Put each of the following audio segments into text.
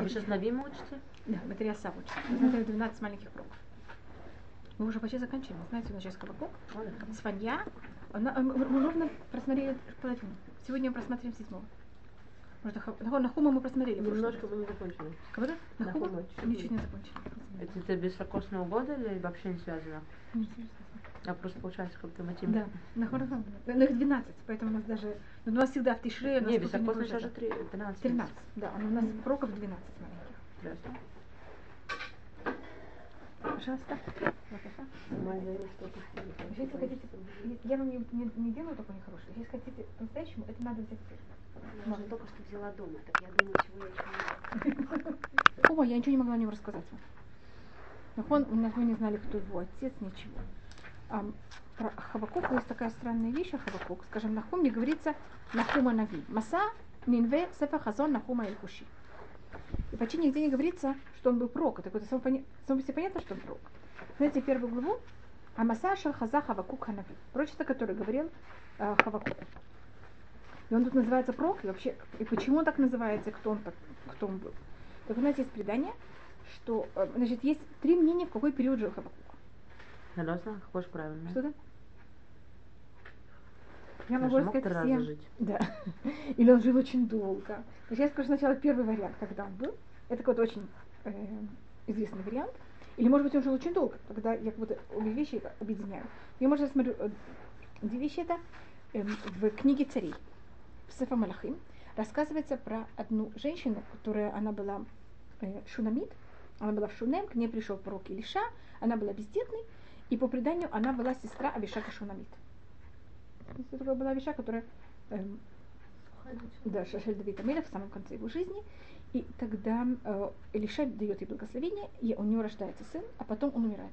А вы сейчас на Виме учите? Да, Батария Сав учит. Мы смотрели 12 маленьких пророков. Мы уже почти закончили. Знаете, у нас сейчас Хабакук, Сванья. Она- э, Мы ровно просмотрели половину. Сегодня мы просмотрим седьмого. Может, Ха- Нахума мы просмотрели. Немножко мы не закончили. Кого-то? Нахума? Ничего не закончили. Это, это без сокосного года или вообще не связано? Не интересно. А просто получается как-то мы тем... Да, Нахума. Ну, их 12, поэтому у нас даже... ну, У нас всегда в Тишре... нас Не, без будет сейчас же это. три- 13. 13, да. У нас пророков 12 маленьких. Пожалуйста. Лапаша. Если хотите, я вам не, не, не делаю такой нехороший. Если хотите по-настоящему, это надо взять. Я же только что взяла дома, так я думаю, чего я еще не О, я ничего не могла о нем рассказать вам. Нахон, у нас мы не знали, кто его отец, ничего. А, про Хавакука есть такая странная вещь о Хавакук. Скажем, Нахум не говорится Нахума Нави. Маса Нинве Сефа Хазон Нахума Эль-Куши. И почти нигде не говорится, что он был пророк. Это само, поня... себе понятно, что он пророк. Знаете, первую главу Амаса Шал Хаза Хавакук Ханави. Пророчество, которое говорил э, Хавакук. И он тут называется пророк, и вообще, и почему он так называется, кто он, так, кто он был. Так у нас есть предание, что, э, значит, есть три мнения, в какой период жил Хабакук. Согласна? Хочешь правильно. Что да? Я могу же мог три рассказать раза всем. жить. Да. Или он жил очень долго. Значит, я скажу сначала первый вариант, когда он был. Это какой-то очень э, известный вариант. Или, может быть, он жил очень долго. Тогда я как будто обе вещи объединяю. Я, может, я смотрю, э, две вещи это эм, в книге царей. В Сефа Малахим рассказывается про одну женщину, которая, она была э, шунамит, она была в Шунем, к ней пришел пророк Илиша, она была бездетной, и по преданию она была сестра Авишака Шунамит. Это такая была Авиша, которая эм, да, Шашель Давид Амелех в самом конце его жизни. И тогда э, Илиша дает ей благословение, и у него рождается сын, а потом он умирает.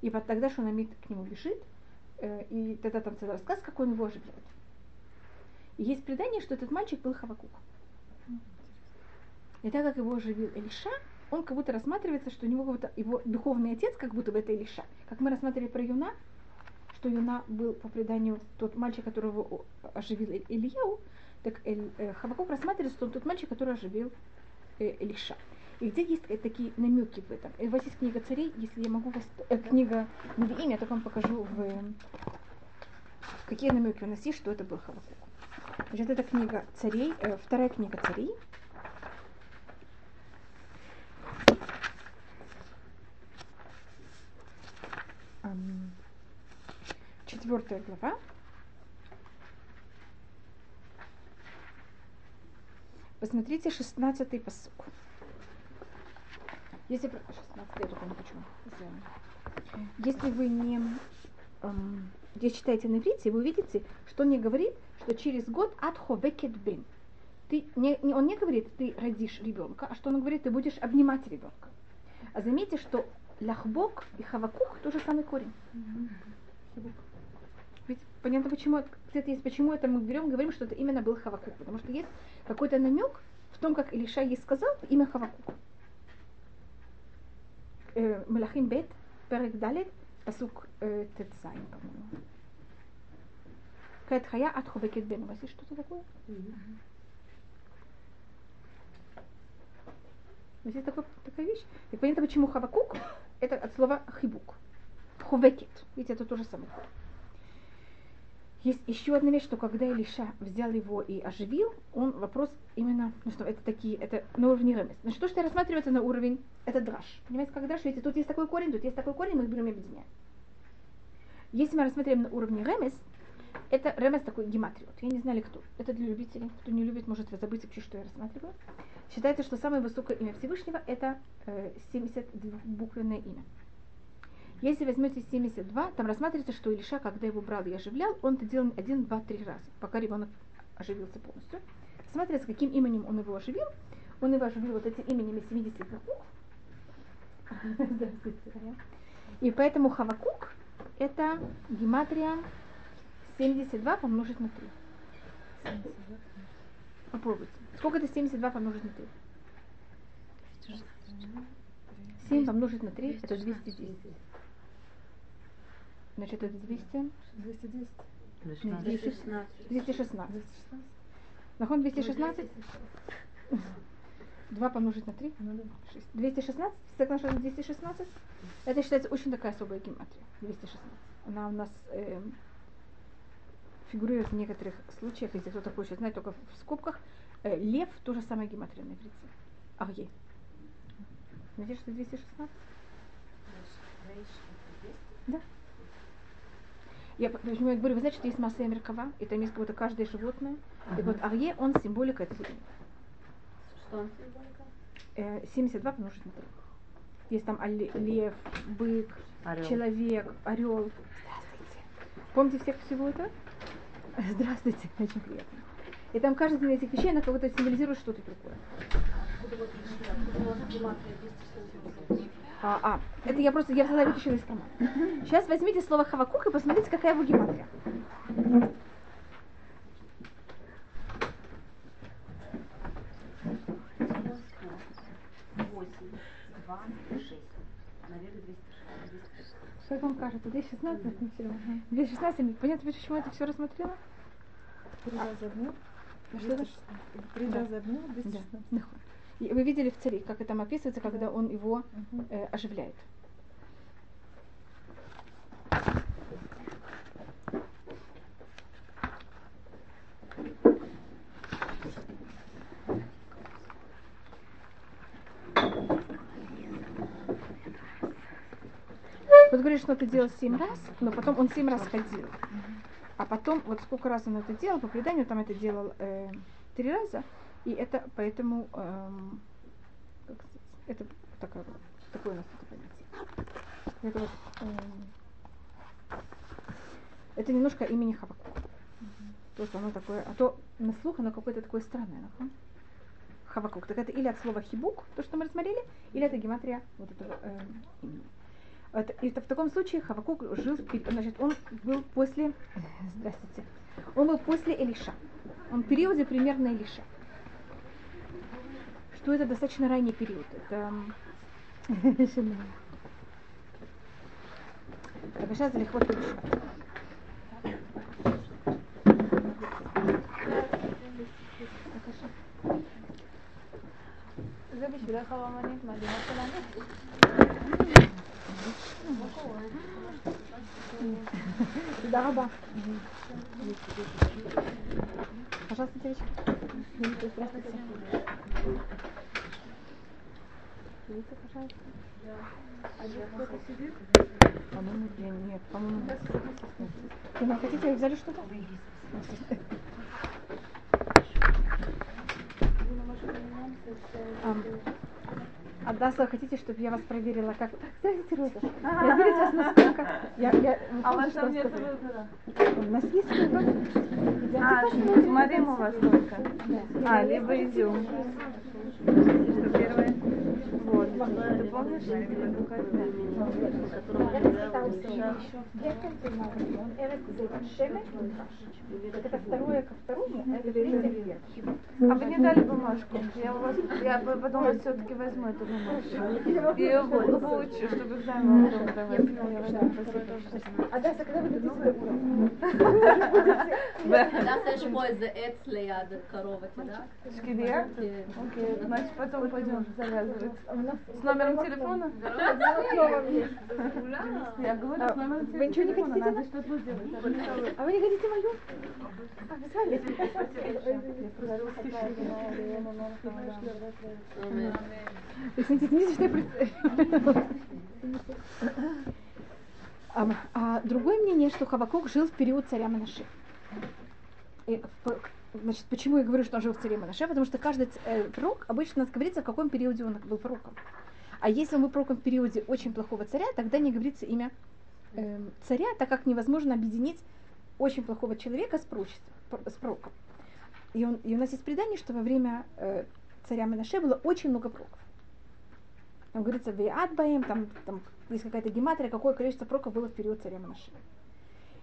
И вот тогда Шунамит к нему бежит, э, и тогда там целый рассказ, как он его оживляет. И есть предание, что этот мальчик был Хавакук. И так как его оживил Илиша, он как будто рассматривается, что у него как будто его духовный отец, как будто бы это Илиша. Как мы рассматривали про Юна, что Юна был по преданию тот мальчик, которого оживил Иль- Ильяу, так Эль- э, рассматривается, что он тот мальчик, который оживил э, Илиша. И где есть э, такие намеки в этом? И у вас есть книга царей, если я могу вас... э, книга Невиим, я так вам покажу, в, э, какие намеки у нас есть, что это был Хавакук. Значит, это книга царей, э, вторая книга царей. Четвертая глава. Посмотрите шестнадцатый посук. Если про- 16 я только не почему. Извиняюсь. Если вы не эм, здесь читаете на иврите, вы увидите, что не говорит, что через год от ховекет бен. Ты не, не- он не говорит, ты родишь ребенка, а что он говорит, ты будешь обнимать ребенка. А заметьте, что ляхбок и хавакух тоже самый корень. Ведь понятно, почему, где-то есть, почему это мы берем, говорим, что это именно был Хавакук. Потому что есть какой-то намек в том, как Илиша ей сказал имя Хавакук. Э, Малахим Бет, Перек Далет, посук э, Тецайн, по-моему. Кэт Хая от Ховекет Бен. У вас есть что-то такое? У вас есть такой- такая вещь? И понятно, почему Хавакук это от слова хибук. Ховекет. Видите, это то же самое. Есть еще одна вещь, что когда Илиша взял его и оживил, он вопрос именно, ну что, это такие, это на уровне ремес. Значит, то, что рассматривается на уровень, это драж. Понимаете, как драж, видите, тут есть такой корень, тут есть такой корень, мы их берем и объединяем. Если мы рассматриваем на уровне ремес, это ремес такой гематриот. Я не знали, кто. Это для любителей. Кто не любит, может забыть вообще, что я рассматриваю. Считается, что самое высокое имя Всевышнего это э, 72-буквенное имя. Если возьмете 72, там рассматривается, что Илиша, когда его брал и оживлял, он это делал один, два, три раза, пока ребенок оживился полностью. Рассматривается, каким именем он его оживил. Он его оживил вот этим именем 72 букв. И поэтому Хавакук это гематрия 72 помножить на 3. Попробуйте. Сколько это 72 помножить на 3? 7 помножить на 3 это 210. Значит, это 200, 210. Начинаем. 216. 216. 216. Нахон 216? 2 помножить на 3? Ну да. 6. 216? Соотношение 216? Это считается очень такая особая гематрия. 216. Она у нас эм, фигурирует в некоторых случаях, если кто-то хочет знать, только в скобках. Э, лев тоже самая гематрия на иврите. Арье. Знаете, что 216? Да. Я почему я говорю, вы знаете, что есть масса Меркава, и там есть как будто каждое животное. И вот Арье, он символика этого имени. Что он символика? Э, 72 помножить на 3. Есть там оле- лев, бык, Орел. человек, орел. Здравствуйте. Помните всех всего этого? Здравствуйте, очень приятно. И там каждая из этих вещей, она как будто символизирует что-то другое. А, а, это я просто, я взяла вытащила из кармана. Сейчас возьмите слово Хавакук и посмотрите, какая его гематрия. Восемь, два, шесть. Наверное, 206. Как вам кажется, 216? 216, понятно, почему я это все рассмотрела? Три раза обнял. А что это? Три раза обнял, Да. 216. И Вы видели в царе, как это там описывается, когда он его э, оживляет. Вот говорит, что он это делал семь раз, но потом он семь раз ходил. А потом, вот сколько раз он это делал, по преданию там это делал э, три раза, и это поэтому, эм, как сказать, это такое, вот- такое у нас это понятие. Это вот, эм, это немножко имени Хавакук. То, что оно такое, а то на слух оно какое-то такое странное. нахуй. Хавакук. Так это или от слова хибук, то, что мы рассмотрели, или это гематрия вот этого эм, имени. Это, и это в таком случае Хавакук жил, значит, он был после, здравствуйте, он был после Элиша. Он в периоде примерно Элиша Что это достаточно ранний период. Это м, Так, сейчас легко Элиша. זה בשבילך הרמנית מדהימה שלנו. תודה רבה. Пожалуйста, девочки. Видите, здравствуйте. Видите, пожалуйста. По-моему, я нет, по-моему, Вы нам хотите, вы взяли что-то? Ам, Адаса, хотите, чтобы я вас проверила, как... Здравствуйте, Роза. Проверить вас насколько... Я, я, А у помните, вас там я нет сказала? выбора. У нас есть выбор. А, смотрим у вас только. А, либо изюм. Что первое? Ты помнишь, как это второе ко второму, это третье А вы не дали бумажку? Я, у вас, я бы подумала, все-таки возьму эту бумажку. И ее получше, чтобы экзамен потом давать. А да, когда вы дадите уровень? Да, ты же мой за Эцлея, коровы, да? Шкидер? Окей, значит, потом пойдем завязывать. С номером телефона? Я говорю, с номером Вы ничего не телефона. хотите Надо что-то сделать. А вы не хотите мою? Вы звали? Извините, извините, что я А другое мнение, что Хавакук жил в период царя Манаши. Значит, почему я говорю, что он жил в царе Манаше? Потому что каждый э, пророк обычно говорится, в каком периоде он был пророком. А если он был пророком в периоде очень плохого царя, тогда не говорится имя эм, царя, так как невозможно объединить очень плохого человека с, пророчеством, пр- с пророком. И, он- и у нас есть предание, что во время э, царя Менаше было очень много пророков. Там говорится, Веатбаем, там, там есть какая-то гематрия, какое количество пророков было в период царя Менаше.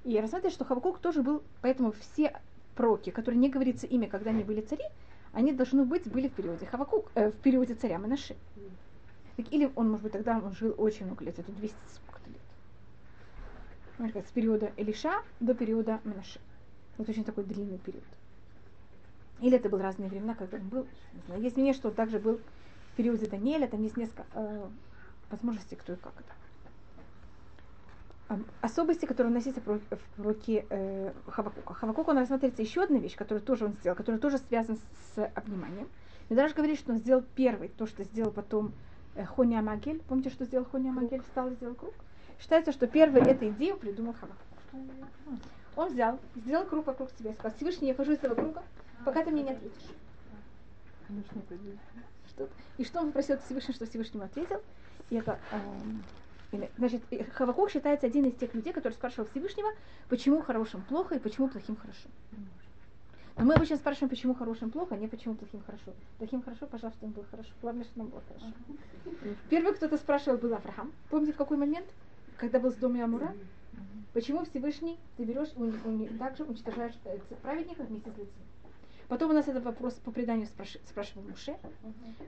И рассматривается, что Хавакук тоже был, поэтому все пророки, которые не говорится имя, когда они были цари, они должны быть были в периоде Хавакук, э, в периоде царя Менаше. Так, или он, может быть, тогда он жил очень много лет, это 200 сколько-то лет. Как с периода Элиша до периода Менаше. Вот очень такой длинный период. Или это был разные времена, когда он был. Не знаю. Есть мнение, что он также был в периоде Даниэля, там есть несколько э, возможностей, кто и как это. Особости, которые в ру- в руке э, Хавакука. Хавакука, он рассматривается еще одна вещь, которую тоже он сделал, которая тоже связана с обниманием. Медраж говорит, что он сделал первый, то, что сделал потом э, Хони Амагель. Помните, что сделал Хони Амагель? Встал и сделал круг. Считается, что первый эту идею придумал Хавакук. Он взял, сделал круг вокруг себя и сказал, Всевышний, я хожу из этого круга, пока ты мне не ответишь. Что- И что он попросил Всевышнего, что Всевышнему ответил? И это, эм, значит, и Хавакук считается один из тех людей, который спрашивал Всевышнего, почему хорошим плохо и почему плохим хорошо. Но мы обычно спрашиваем, почему хорошим плохо, а не почему плохим хорошо. Плохим хорошо, пожалуйста, им было хорошо. Главное, что нам было хорошо. Первый кто-то спрашивал был Авраам. Помните, в какой момент? Когда был с дома Амура? Почему Всевышний ты берешь и также уничтожаешь э, праведников вместе с людьми? Потом у нас этот вопрос по преданию спраши- спрашивал Муше.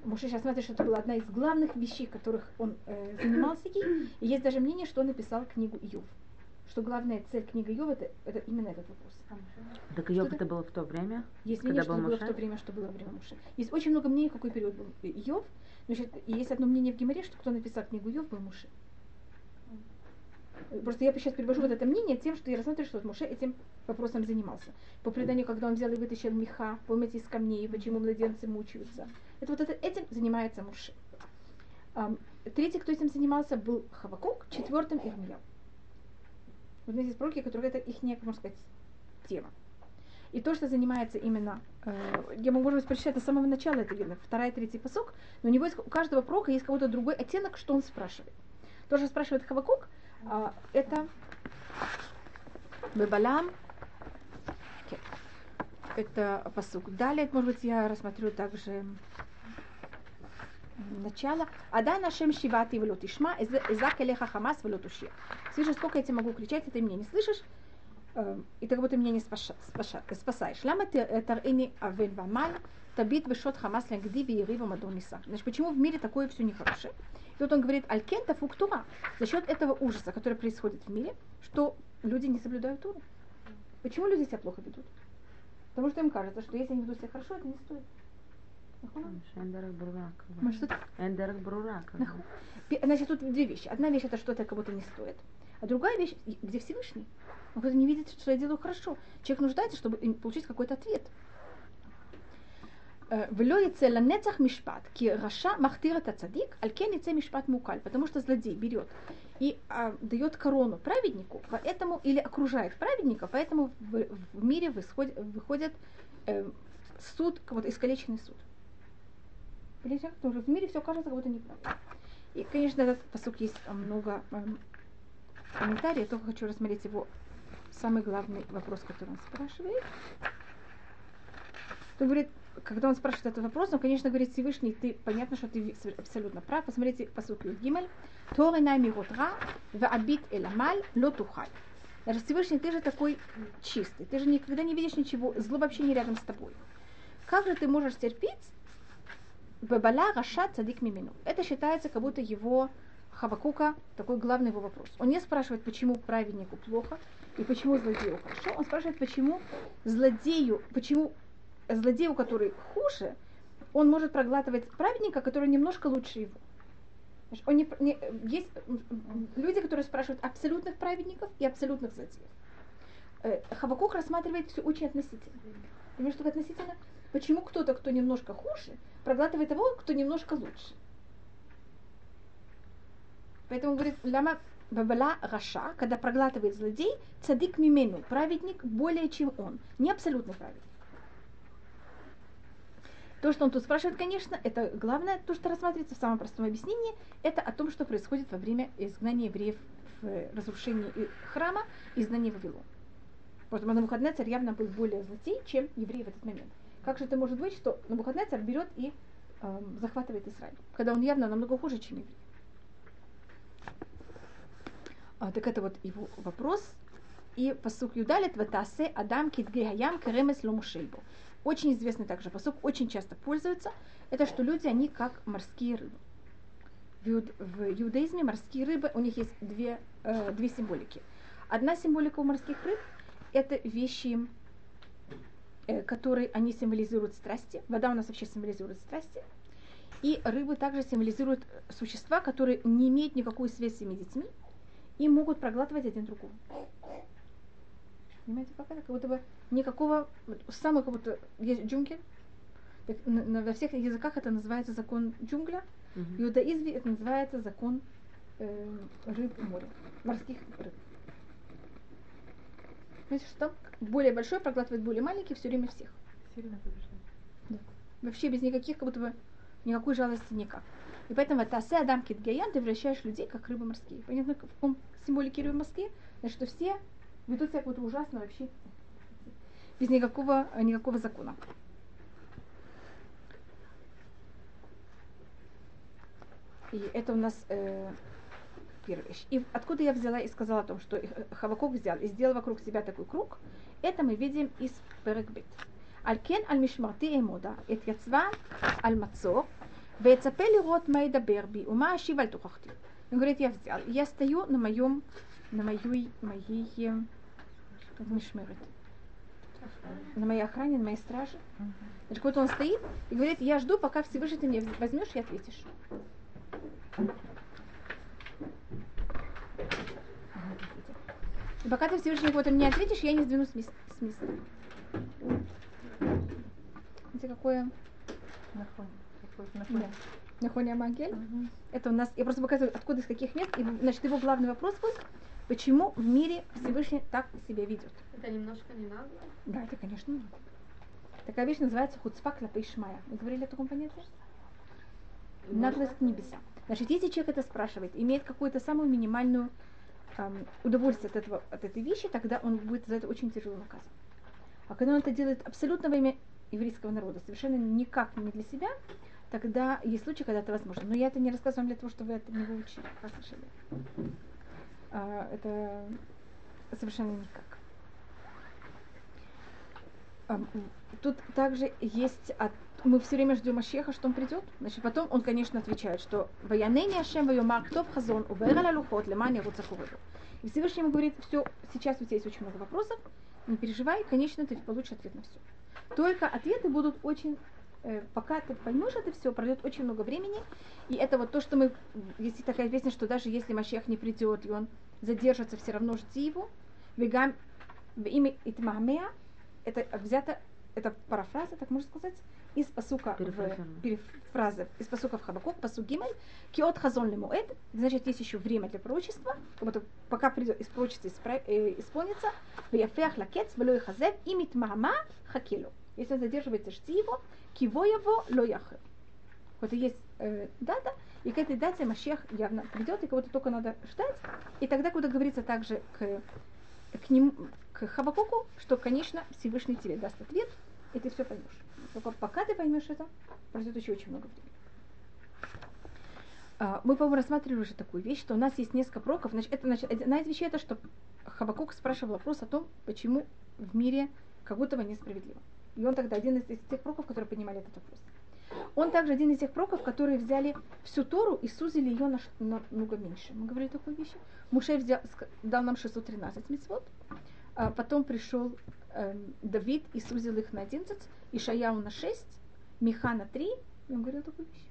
Муше сейчас смотрит, что это была одна из главных вещей, которых он э, занимался. ей. И есть даже мнение, что он написал книгу Иов. Что главная цель книги Иов это, это именно этот вопрос. Так Йов Что-то- это было в то время? Есть Когда мнение, что был было в то время, что было время Муше. Есть очень много мнений, какой период был Иов. Значит, и есть одно мнение в Гимаре, что кто написал книгу Иов, был Муше. Просто я сейчас перевожу вот это мнение тем, что я рассматриваю, что вот Муше этим вопросом занимался. По преданию, когда он взял и вытащил меха, помните, из камней, почему младенцы мучаются. Это вот это, этим занимается Муше. Третий, кто этим занимался, был Хавакук, четвертым Ирмияу. Вот здесь пророки, которые это их, можно сказать, тема. И то, что занимается именно, э, я могу, может быть, прочитать с самого начала, это видно, вторая, третий посок, но у него есть, у каждого пророка есть какой-то другой оттенок, что он спрашивает. То, что спрашивает Хавакук, это Бебалам, это посук. Далее, может быть, я рассмотрю также начало. Ада нашем шивати вело тишма, изак элеха хамас вело туши. Слышишь, сколько я тебе могу кричать, а ты меня не слышишь? Эм, и ты как будто меня не спасаешь. Лама тарини авен вамаль, табит бешот хамас лянгди виериву мадониса. Значит, почему в мире такое все нехорошее? И вот он говорит, алькента фуктума. за счет этого ужаса, который происходит в мире, что люди не соблюдают туру. Почему люди себя плохо ведут? Потому что им кажется, что если они ведут себя хорошо, это не стоит. Эндерек Брурак. Значит, тут две вещи. Одна вещь это что-то кому-то не стоит. А другая вещь, где Всевышний. Он кто-то не видит, что я делаю хорошо. Человек нуждается, чтобы получить какой-то ответ. Э, ולא יצא לנצח משפט, כי רשע מכתיר את הצדיק, על כן יצא משפט מוקל, потому что злодей берет и а, дает корону праведнику, поэтому, или окружает праведника, поэтому в, в мире выходит, выходит э, суд, как вот искалеченный суд. Понимаете, потому что в мире все кажется как будто неправильно. И, конечно, этот посук есть а, много эм, комментариев, я только хочу рассмотреть его самый главный вопрос, который он спрашивает. Он говорит, когда он спрашивает этот вопрос, он, конечно, говорит, Всевышний, ты, понятно, что ты абсолютно прав. Посмотрите, посук Юд Гимель. Торина миротра, ваабит эламаль, лотухаль. Даже Всевышний, ты же такой чистый, ты же никогда не видишь ничего, зло вообще не рядом с тобой. Как же ты можешь терпеть Бабала Раша Цадик Мимину. Это считается как будто его Хавакука такой главный его вопрос. Он не спрашивает, почему праведнику плохо и почему злодею хорошо. Он спрашивает, почему злодею, почему злодею, который хуже, он может проглатывать праведника, который немножко лучше его. Он не, не- есть люди, которые спрашивают абсолютных праведников и абсолютных злодеев. Э, Хавакук рассматривает все очень относительно. Понимаешь, что такое относительно? Почему кто-то, кто немножко хуже, проглатывает того, кто немножко лучше? Поэтому говорит, ляма бабала раша, когда проглатывает злодей, цадик мимену, праведник более, чем он. Не абсолютный праведник. То, что он тут спрашивает, конечно, это главное, то, что рассматривается в самом простом объяснении, это о том, что происходит во время изгнания евреев в разрушении храма и изгнания Вавилона. Вот Навуходнецар явно был более злодей, чем евреи в этот момент. Как же это может быть, что Навуходнецар берет и эм, захватывает Израиль, когда он явно намного хуже, чем еврей? А, так это вот его вопрос. И посук Юдалит ватасе Адам кидгегаям керемес ломушельбу. Очень известный также посук, очень часто пользуется. Это что люди, они как морские рыбы. В, иуд- в иудаизме морские рыбы, у них есть две, э, две символики. Одна символика у морских рыб – это вещи э, который они символизируют страсти. Вода у нас вообще символизирует страсти. И рыбы также символизируют существа, которые не имеют никакой связи с своими детьми и могут проглатывать один другого. Понимаете, как это? Как будто бы никакого, самый как будто есть джунгель, так, на- на- во всех языках это называется закон джунгля, в Мгм. иудаизме это называется закон э, рыб моря, морских рыб. Знаете, что там более большой проглатывает более маленький все время всех. Сильно побеждает. Вообще без никаких, как будто бы никакой жалости никак. И поэтому это асе адам китгаян, ты вращаешь людей, как рыбы морские. Понятно, в каком символике рыбы морские? Значит, что все ведут себя как будто ужасно вообще Без никакого, э, никакого закона. И это у нас э, первая вещь. И откуда я взяла и сказала о том, что э, Хавакук взял и сделал вокруг себя такой круг, это мы видим из Перекбет. על כן על משמרתי אעמודה, אתייצבה על מצור, ואצפה לראות מה ידבר בי ומה אשיב על תוכחתי. Он говорит, я взял, я стою на моем, на моей, моей, э, как мишмерет, на моей охране, на моей страже. Значит, вот он стоит и говорит, я жду, пока Всевышний ты меня возьмешь и ответишь. И пока ты Всевышний вот мне ответишь, я не сдвинусь с мес- с места. Видите, какое. Какой-то да. нахон. Нахония Магель. Мгм. Это у нас, я просто показываю, откуда из каких мест. И, значит, его главный вопрос будет, почему в мире Всевышний так себя ведет. Это немножко не нагло. Да, это, конечно, надо. Такая вещь называется хуцпак лапей шмая. Вы говорили о таком понятии? Наглость к небесам. Значит, если человек это спрашивает, имеет какую-то самую минимальную ам, удовольствие от, этого, от этой вещи, тогда он будет за это очень тяжело наказан. А когда он это делает абсолютно во имя еврейского народа, совершенно никак не для себя, тогда есть случаи, когда это возможно. Но я это не рассказываю вам для того, чтобы вы это не выучили. А, это совершенно никак. Тут также есть, от- мы все время ждем Машеха, что он придет. Значит, потом он, конечно, отвечает, что «Ваянени Ашем вайомар ктов хазон, убер аля лухот, лемани руцахуведу». И Всевышний ему говорит, все, сейчас у тебя есть очень много вопросов, не переживай, конечно, ты получишь ответ на все. Только ответы будут очень, пока ты поймешь это все, пройдет очень много времени. И это вот то, что мы, есть такая песня, что даже если Машех не придет, и он задержится, все равно жди его. Вегам в имя Итмамеа, это взято, это парафраза, так можно сказать, из посука в перефраза, из посука в Хабакук, посук Гимель, киот хазон лемуэд, значит, есть еще время для пророчества, как будто пока придет из пророчества э, исполнится, вяфех лакец, велой хазев, и митмама хакелу. Если он задерживается, жди его, киво его ло яхер. Вот есть э, дата, и к этой дате Машех явно придет, и кого-то только надо ждать. И тогда, когда говорится также к, к нему, к Хабакуку, что, конечно, Всевышний тебе даст ответ, и ты все поймешь. Только пока ты поймешь это, пройдет еще очень много времени. А, Мы, по-моему, рассматривали уже такую вещь, что у нас есть несколько пророков. Значит, это, значит, одна из вещей это, что Хабакук спрашивал вопрос о том, почему в мире как будто бы несправедливо. И он тогда один из, из тех пророков, которые поднимали этот вопрос. Он также один из тех пророков, которые взяли всю Тору и сузили ее на, на много меньше. Мы говорили такой вещи. Муше взял, дал нам 613 мецвод, а потом пришел эм, Давид и сузил их на 11, Ишаяу на 6, Миха на 3, и он говорил такую вещь.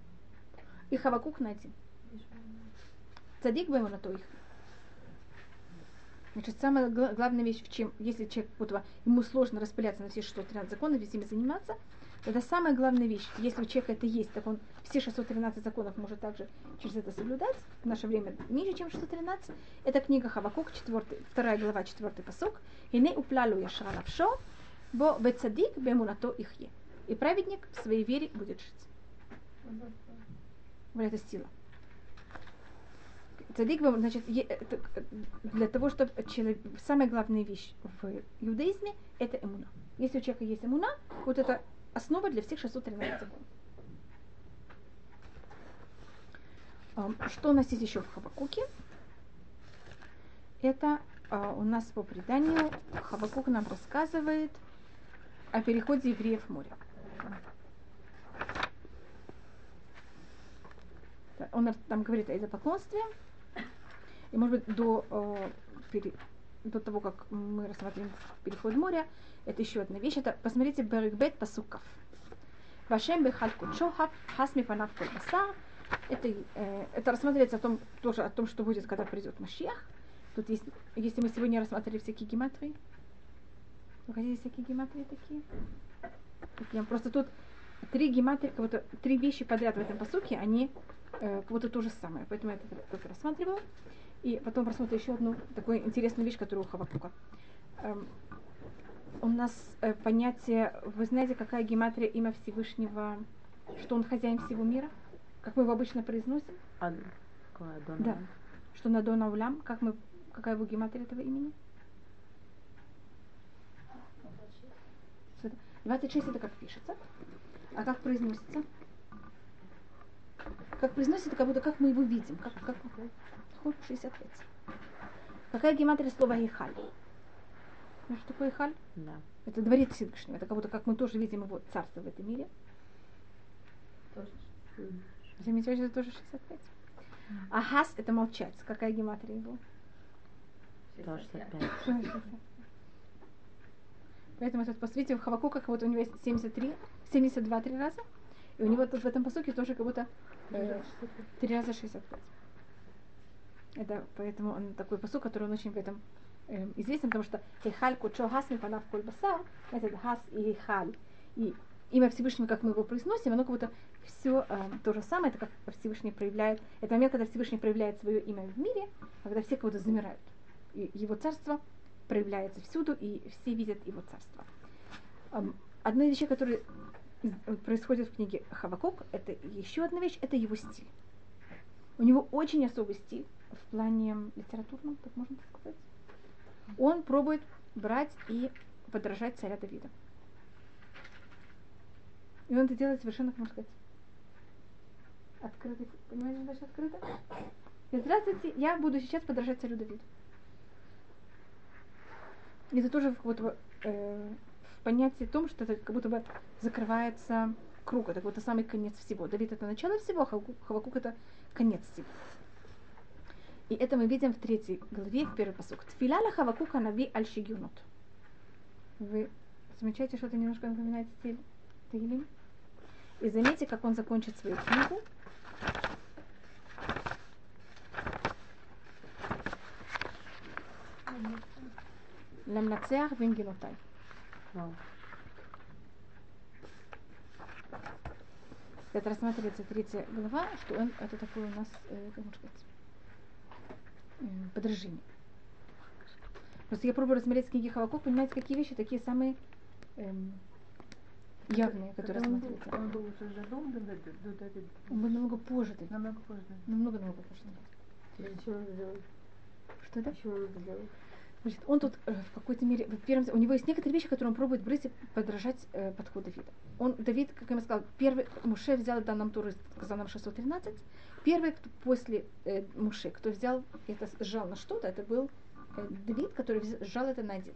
И Хавакук на 1. Цадик бы ему на то их. Значит, самая гла- главная вещь, в чем, если человек, во- ему сложно распыляться на все 613 законов и всеми заниматься, это самая главная вещь. Если у человека это есть, так он все 613 законов может также через это соблюдать. В наше время меньше, чем 613. Это книга Хавакук, 4, 2 глава, 4 посок. «Ине уплалу яшра лавшо, бо вецадик бемунато ихе». И праведник в своей вере будет жить. Вот это сила. Цадик, значит, для того, чтобы человек, самая главная вещь в иудаизме – это эмуна. Если у человека есть эмуна, вот это основа для всех 613 законов. Что у нас есть еще в Хабакуке? Это а, у нас по преданию Хабакук нам рассказывает о переходе евреев в море. Он там говорит о идолопоклонстве. И, может быть, до, э, до того, как мы рассмотрим переход моря, это еще одна вещь. Это, посмотрите, Берегбет Пасуков. Вашем бехаль кучохав, хасми панав басар. Это, э, это рассматривается о том, тоже о том, что будет, когда придет Машиах. Тут есть, если мы сегодня рассматривали всякие гематрии, вы хотите всякие гематрии такие? Такие. Просто тут три гематрии, как будто три вещи подряд в этом посуке, они э, как будто то же самое. Поэтому я это только рассматривала. И потом рассмотрим еще одну такую интересную вещь, которую у Хавакука. Эм, у нас э, понятие, вы знаете, какая гематрия имя Всевышнего, что он хозяин всего мира? Как мы его обычно произносим? А, Адонай? Да. Что на Дона Улям, как мы, какая его гематрия этого имени? 26 это как пишется. А как произносится? Как произносится, как будто как мы его видим. Как, как, Худ 65. Какая гематрия слова Ихаль? Ну, что такое Ихаль? Да. Это дворец Всевышнего. Это как будто как мы тоже видим его царство в этом мире. Заметили, что это тоже 65. А хас это молчать. Какая гематрия его? Тоже 65. Что это 65? Поэтому тут посмотрите, в Хавакука как будто у него есть 73, 72 три раза. И у него тут в этом посоке тоже как будто э, три раза 65. Это поэтому он такой посук, который он очень в этом э, известен, потому что Хейхаль Кучо Хас Мифанав Коль Басар, это Хас и Хейхаль. И имя Всевышнего, как мы его произносим, оно как будто все э, то же самое, это как Всевышний проявляет, это момент, когда Всевышний проявляет свое имя в мире, когда все будто замирают. И его царство проявляется всюду, и все видят его царство. Эм, одна из вещей, которая происходит в книге Хавакок, это еще одна вещь, это его стиль. У него очень особый стиль в плане литературном, так можно сказать. Он пробует брать и подражать царя Давида. И он это делает совершенно, как можно сказать, открытый. Понимаете, что значит открыто? И здравствуйте, я буду сейчас подражать царю Давиду. И это тоже вот, э, в понятии том, что это как будто бы закрывается круг, это как будто самый конец всего. Давид это начало всего, а Хавакук это конец всего. И это мы видим в третьей главе, в первый посук. Тфиляля Хавакука нави аль шигюнут. Вы замечаете, что это немножко напоминает стиль Таилим? И заметьте, как он закончит свою книгу. Венгенотай. Вау. Это рассматривается третья глава, что он, это такое у нас, э, как можно сказать, подражение. Просто я пробую рассмотреть книги Хавакук, понимаете, какие вещи такие самые эм, явные, которые рассматриваются. Он был уже задолго до, до Давида. Он был намного позже, Давид. Намного позже. намного-намного позже. Что он сделал? Что это? Почему он сделал? Значит, он тут э, в какой-то мере, в первом, у него есть некоторые вещи, которые он пробует брать и подражать э, подходу Давида. Он, Давид, как я ему сказал, первый, Муше взял да, нам Туры, сказал нам 613, первый, кто после э, Муше, кто взял это, сжал на что-то, это был э, Давид, который сжал это на 11.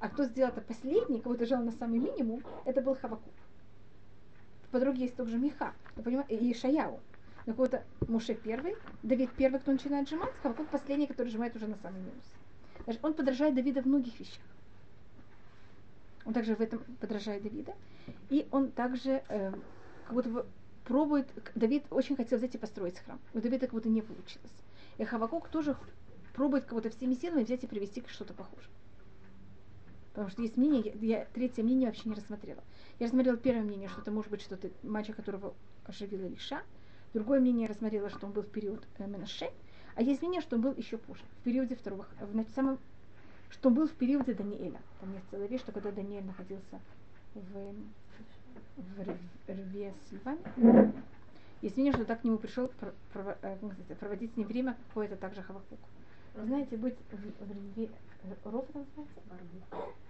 А кто сделал это последний, кого-то сжал на самый минимум, это был Хавакук. В подруге есть также Миха, и Шаяу. Но кого-то Муше первый, Давид первый, кто начинает сжимать, Хавакук последний, который сжимает уже на самый минус. Он подражает Давида в многих вещах. Он также в этом подражает Давида. И он также э, как будто бы пробует, Давид очень хотел взять и построить храм. У Давида как будто не получилось. И Хавакук тоже пробует как будто всеми силами взять и привести к что-то похожее. Потому что есть мнение, я, я третье мнение вообще не рассмотрела. Я рассмотрела первое мнение, что это может быть что-то мальчик, которого оживила Лиша. Другое мнение я рассмотрела, что он был в период э, Менаше. А есть мнение, что он был еще позже, в периоде второго, в самом, что он был в периоде Даниэля. Там есть целая вещь, что когда Даниэль находился в, в рве с львами, есть мнение, что так к нему пришел проводить с ним время какое-то также Хавакук. Вы знаете, быть в, в рве, ров это называется?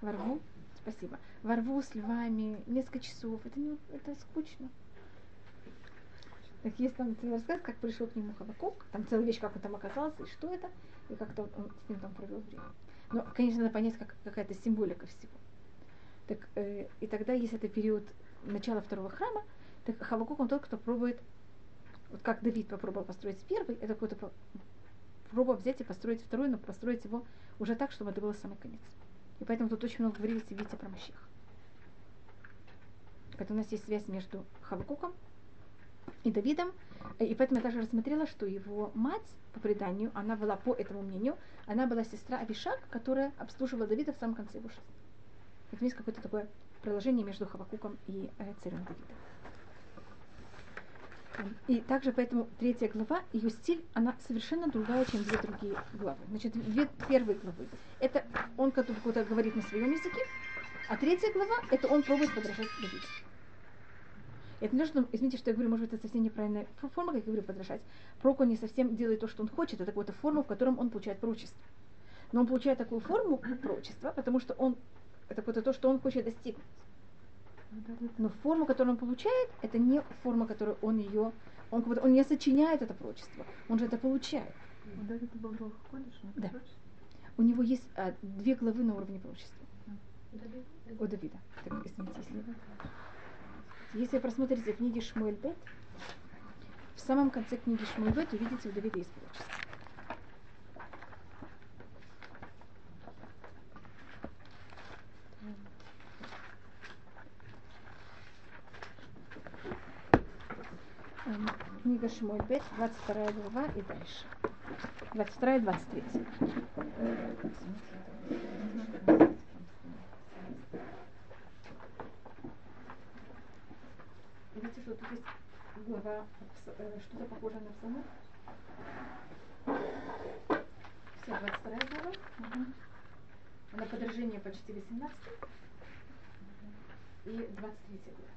Во рву, спасибо. Во рву с львами несколько часов, это, не, это скучно. Так есть там целый рассказ, как пришел к нему Хавакук, там целая вещь, как он там оказался, и что это, и как-то он с ним там провел время. Но, конечно, надо понять, как какая-то символика всего. Так, э, и тогда, если это период начала второго храма, так Хавакук он тот, кто пробует, вот как Давид попробовал построить первый, это какой-то пробовал взять и построить второй, но построить его уже так, чтобы это было самый конец. И поэтому тут очень много говорилось, видите, про Машех. Поэтому у нас есть связь между Хавакуком и Давидом. И поэтому я также рассмотрела, что его мать, по преданию, она была, по этому мнению, она была сестра Авишак, которая обслуживала Давида в самом конце его жизни. Это есть какое-то такое приложение между Хавакуком и э, царем Давидом. И также поэтому третья глава, ее стиль, она совершенно другая, чем две другие главы. Значит, две первые главы. Это он как-то говорит на своем языке, а третья глава, это он пробует подражать Давиду. Это не то, что, извините, что я говорю, может быть, это совсем неправильная форма, как я говорю, подражать. Пророк он не совсем делает то, что он хочет, это какая-то форма, в котором он получает пророчество. Но он получает такую форму пророчества, потому что он, это какое-то то, что он хочет достигнуть. Но форму, которую он получает, это не форма, которую он ее, он, как будто, он не сочиняет это пророчество, он же это получает. Да. У него есть а, две главы на уровне пророчества. У Давида. Так, извините, если Если просмотрите книги Шмуэль Бет, в самом конце книги Шмуэль Бет увидите у Давида есть пророчество. Книга Шмоль Бет, 22 глава и дальше. 22 и 23. Видите, что тут есть глава, э, что-то похожее на псалмы? Вся 22 глава. Угу. Она подражение почти 18 и 23 глава.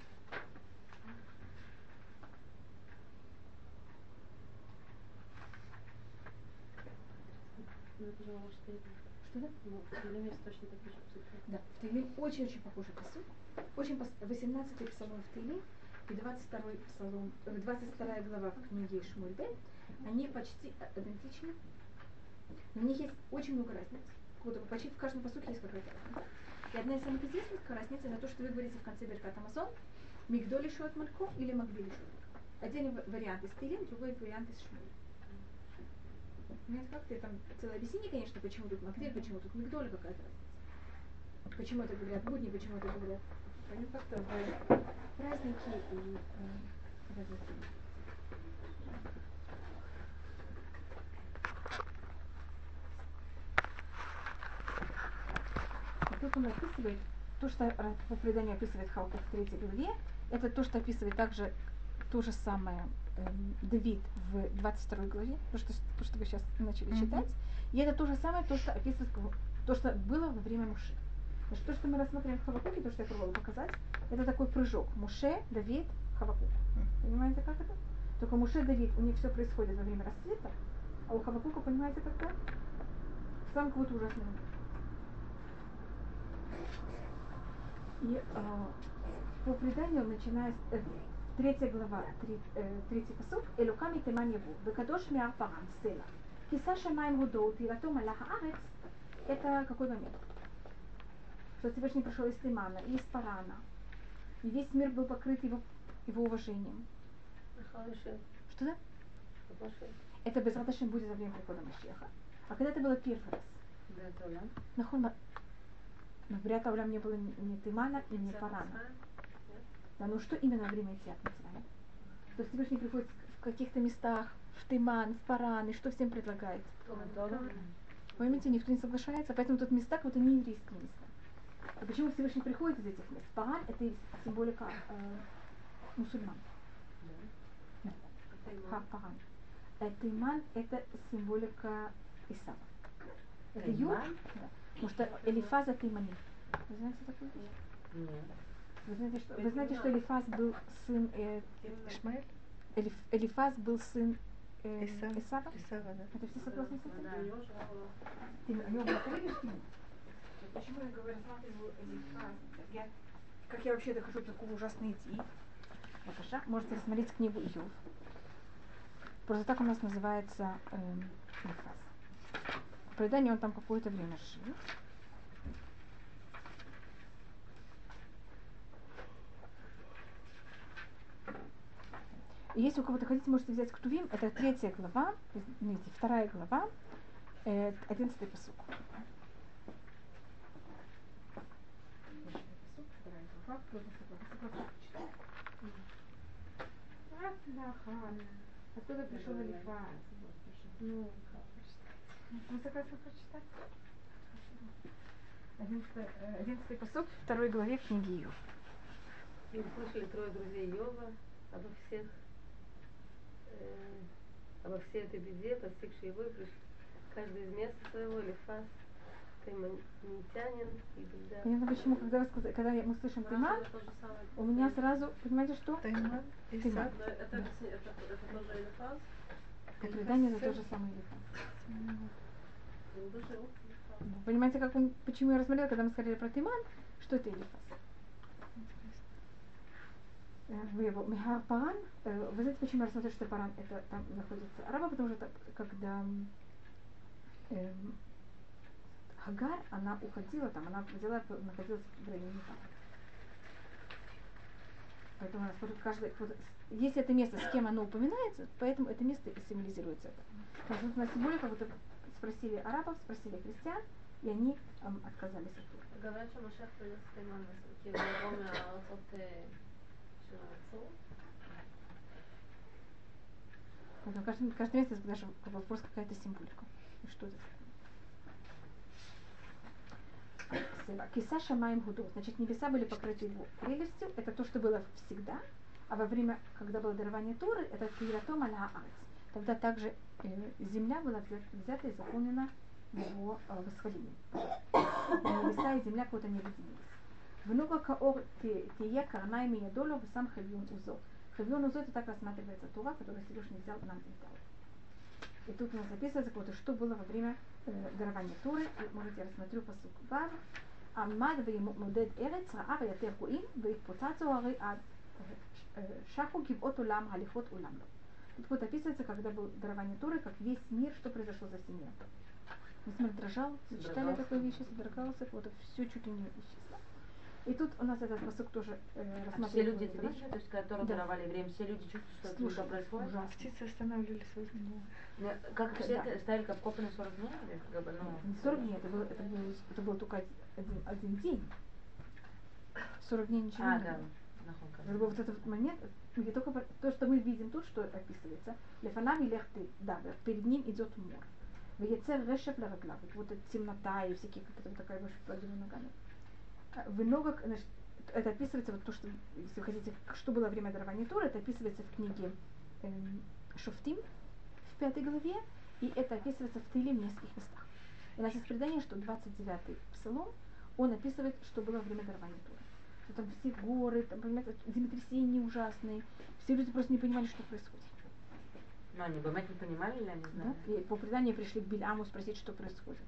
Ну, это же Тейлин. Что да? Ну, в Тейлиме точно такой же псалом. Да, в Тейлим очень-очень похожий посуд. Очень пос... 18 псалом в Тейлим и 22 псалом, 22 глава в книге Шмульбе, они почти идентичны. Но у них есть очень много разниц. Почти в каждом посуке есть какая-то разница. И одна из самых известных разниц на то, что вы говорите в конце Беркат Амазон, Мигдоли Шот Малько или Магдили Шот Один вариант из Тейлим, другой вариант из Шмуль. Понимаете, как ты там целое объяснение, конечно, почему тут Магдиль, почему тут Мигдоль какая-то разница. Почему это говорят будни, почему это говорят Понятно, как-то в праздники и э, Тут он описывает, то, что по преданию описывает Халка в третьей главе, это то, что описывает также то же самое э, Давид в 22 главе, то что, то, что вы сейчас начали mm-hmm. читать. И это то же самое, то, что описывает, то, что было во время Муши. Значит, то, что мы рассмотрели в Хавакуке, то, что я пробовала показать, это такой прыжок. Муше, Давид, Хавакук. Понимаете, как это? Только Муше, Давид, у них все происходит во время расцвета, а у Хавакука, понимаете, в самом какой-то ужасный момент. И э, по преданию, начиная с э, третья глава, три, э, третий посуд, Элуками Теман Яву, Бекадош Миар Парам, Села. Киса Шамаем Гудо, Тирато Малаха Арец, это какой момент? Что Всевышний пришел из Тимана и из Парана. И весь мир был покрыт его, его уважением. Что да? Это без Раташин будет за время прихода Машеха. А когда это было первый раз? Нахон, но Брят Аулям не было ни, Тимана и ни Парана. Да, ну что именно во время Итиат Митсраим? То есть Всевышний приходит в каких-то местах, в Тиман, в Паран, и что всем предлагает? Поймите, никто не соглашается, поэтому тут места как будто не еврейские места. А почему Всевышний приходит из этих мест? Паран это символика э, мусульман. Ха, Паран. Э, Тиман это символика Исава. Это юг, да. потому что Элифаз это Имани. Вы знаете такое? Нет. Вы знаете, что, вы знаете, что Элифаз был сын э, Ишмаэль? Элиф, Элифаз был сын э, Исава. Исава? Исава, да. Это все согласны с этим? Да. Ты, у него была коллега Почему я говорю, рассматриваю? Я, как я вообще дохожу до такой ужасной идеи? Бакаша, можете рассмотреть книгу Иов. Просто так у нас называется э, Элифаз. В он там какое-то время жил. Если у кого-то хотите, можете взять Ктувим. Это третья глава, извините, вторая глава, Э, Одиннадцатый посуд. Оттуда пришел Элифаз. Ну, Вы согласны прочитать? Одиннадцатый, посуд второй главе в книге Иов. И услышали трое друзей Йова обо всех, э, обо всей этой беде, постигшей его, и пришли каждый из места своего, Лифас, Тайманитянин и Бельда. Понятно почему, когда, сказали, когда мы слышим Тиман, у меня сразу, понимаете что? Тайман, Тиман. Исаак. Это, это, это, это тоже преданию это то же самое Элифаз. Да. Понимаете, как он, почему я рассмотрела, когда мы сказали про Тиман, что это Элифаз? Э, Вы его Михар Паран, э, вы знаете, почему я рассмотрела, что Паран это там находится араба, потому что это, когда эм, Хагар, она уходила там, она взяла, находилась в районе Парана. Поэтому у нас вот каждый, вот, с- если это место, с кем оно упоминается, поэтому это место и символизируется это. Потому что у нас тем более, как будто спросили арабов, спросили христиан, и они эм, отказались от Торы. говорят, שמשיח פרס תימן, כאילו לבוא מהארצות אה, שרצו. Поэтому каждый, каждый месяц даже как бы вопрос какая-то символика. И что это такое? Сева. Киса шамаем гудо. Значит, небеса были покрыты его прелестью. Это то, что было всегда. А во время, когда было дарование Торы, это Киратом аля. Тогда также э, земля была взята, и заполнена его э, восхвалением. Небеса и земля куда-то не объединились. Внука каор тие карнай меня долю сам хавьон узо. Хавьон узо это так рассматривается Тура, который Всевышний взял нам и дал. И тут у нас записывается, что было во время дарование Туры. Можете я рассмотрю по Сукбар. Амад веймудед эрец, раав ятер куин, вейтпутацу ары ад шаху кивот улам, халифот улам. Тут вот описывается, когда был дарование Туры, как весь мир, что произошло за семью. Несмотря дрожал, читали такую вещь, содрогался, вот все чуть ли не исчез. И тут у нас этот посок тоже э, А все люди видели, то есть, когда Да. даровали время, все люди чувствуют, что это Слушай, происходит? ужасно. Птицы останавливали свой. Ну, Как все Да. это ставили как копы на 40 дней? Или как бы, ну, Не 40 дней, это было, это было, это было только один, один день. 40 дней ничего А, не да, было. вот этот момент, где только про- то, что мы видим тут, что описывается, Лефанав и лехты, да, перед ним идет мор. Вот эта темнота и всякие, как это такая его ногами. В ногах, значит, это описывается, вот то, что, если вы хотите, что было время дарования Тура, это описывается в книге эм, Шуфтим в пятой главе, и это описывается в Тыле в нескольких местах. И у нас есть предание, что 29-й псалом, он описывает, что было время дарования Тура. Что там все горы, там, понимаете, землетрясения ужасные, все люди просто не понимали, что происходит. Ну, они бы не понимали или они Да? знали? И по преданию пришли к Беляму спросить, что происходит.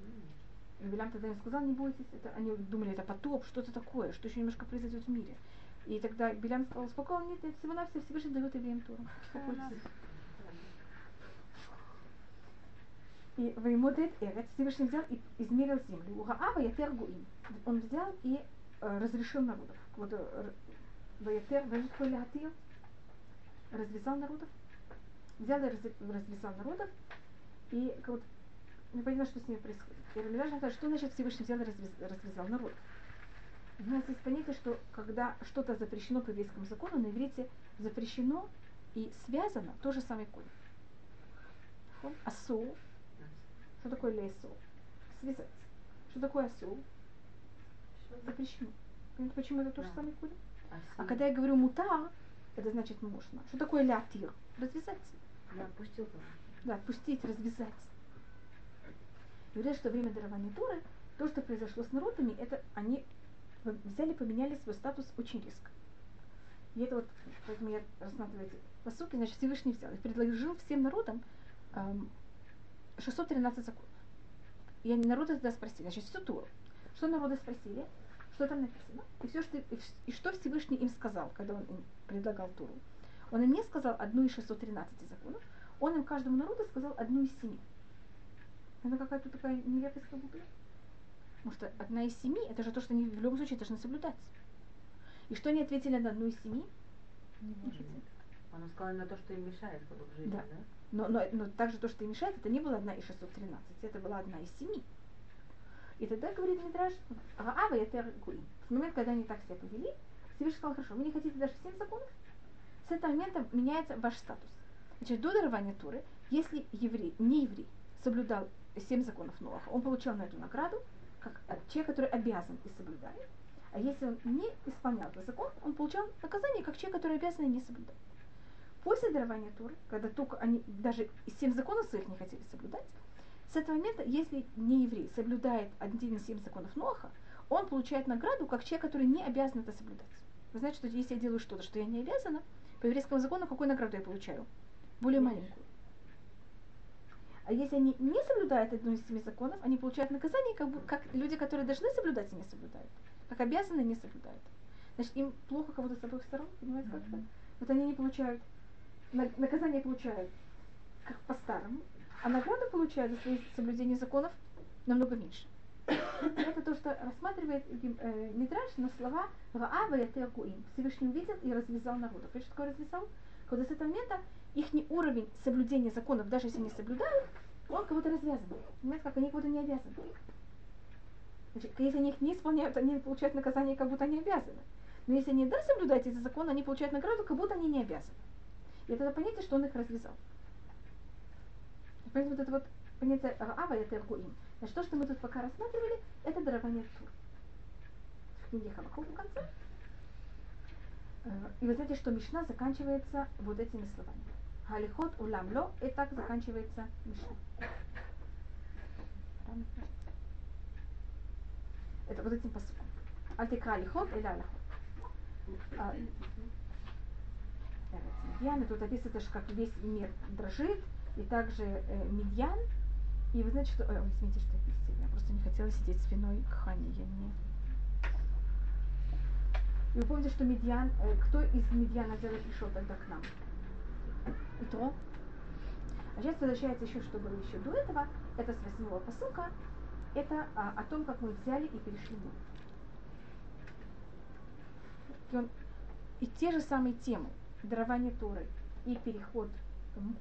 М. И Белям тогда им сказал, не бойтесь, это, они думали, это потоп, что-то такое, что еще немножко произойдет в мире. И тогда Белям сказал, спокойно, нет, это всего-навсего Всевышний дает Ильям Туру. Успокойтесь. И Ваймодет Эрец Всевышний взял и измерил землю. Угаава Ятер Гуим. Он взял и э, разрешил народов. Вот э, Ваятер Ваятер развязал народов. Взял и раз- развязал народов. И как вот, не поняла, что с ними происходит. И Релевяжна говорит, что значит Всевышний взял и развяз- развязал народов. У нас есть понятие, что когда что-то запрещено по еврейскому закону, на иврите запрещено и связано то же самое корень. Асу. Что такое лесу? Связать. Что такое асу? Запрещено. Понимаете, почему это то же Да. самое корень? А, А когда я говорю мутар, это значит можно. Что такое лятир? Развязать. Я отпустил. Да, отпустить, развязать. Говорят, что время дарования Торы, то, что произошло с народами, это они взяли, поменяли свой статус очень резко. И это вот, поэтому я рассматриваю эти посылки, значит, Всевышний взял и предложил всем народам эм, 613 законов. И они народы тогда спросили, значит, всю Тору. Что народы спросили? Что там написано? И, все, что, и, и что Всевышний им сказал, когда он им предлагал Туру? Он им не сказал одну из 613 законов, он им каждому народу сказал одну из семи. Это какая-то такая нелепость как. Потому что одна из семи, это же то, что они в любом случае должны соблюдать. И что они ответили на одну из семи? Не может. Он сказал именно то, что им мешает как бы, в жизни, Да. да? Но, но, но также то, что им мешает, это не была одна из 613, это была одна из семи. И тогда говорит Мидраш, Раава это Гуим. В момент, когда они так себя повели, Всевышний сказал, хорошо, вы не хотите даже семь законов? С этого момента меняется ваш статус. Значит, до дарования Туры, если еврей, не еврей, соблюдал семь законов Ноаха, он получал на эту награду, как человек, который обязан и соблюдает. А если он не исполнял этот закон, он получал наказание, как человек, который обязан и не соблюдает. После дарования Туры, когда только они даже семь законов своих не хотели соблюдать, с этого момента, если не еврей соблюдает один из семь законов Ноаха, он получает награду как человек, который не обязан это соблюдать. Вы знаете, что если я делаю что-то, что я не обязана, по еврейскому закону какую награду я получаю? Более маленькую. А если они не соблюдают одну из семи законов, они получают наказание, как, бы, как люди, которые должны соблюдать и не соблюдают. Как обязаны не соблюдают. Значит, им плохо кого-то с обоих сторон, понимаете, как это? Вот они не получают, на- наказание получают как по-старому, а награду получают за свои соблюдение законов намного меньше. Это то, что рассматривает э, Мидраш на слова Раава и. Всевышний увидел и развязал народов. И что такое развязал? Когда с этого момента их уровень соблюдения законов, даже если они соблюдают, он кого-то развязан. Понимаете, как они кого-то не обязаны. Значит, если они их не исполняют, они получают наказание, как будто они обязаны. Но если они да соблюдают эти законы, они получают награду, как будто они не обязаны. И это понятие, что он их развязал. Поэтому вот это вот понятие Раава и Атергуим. Значит, то, что мы тут пока рассматривали, это дарование Тур. В книге Хамаков в конце. Э, И вы знаете, что Мишна заканчивается вот этими словами. Галихот уламло, и так заканчивается Мишна. Это вот этим посылом. Альтика алихот или алихот. А, Медьян, тут описывается, что как весь мир дрожит, и также э, Медьян. И вы знаете, что... Ой, извините, что я. Я просто не хотела сидеть спиной к Хане. Я не... И вы помните, что Медьян... Э, кто из Медьяна взял и пришел тогда к нам? Итро. А сейчас возвращается еще, что было еще до этого. Это с восьмого посылка. Это а, о том, как мы взяли и перешли. И, он, и те же самые темы. Дарование Торы и переход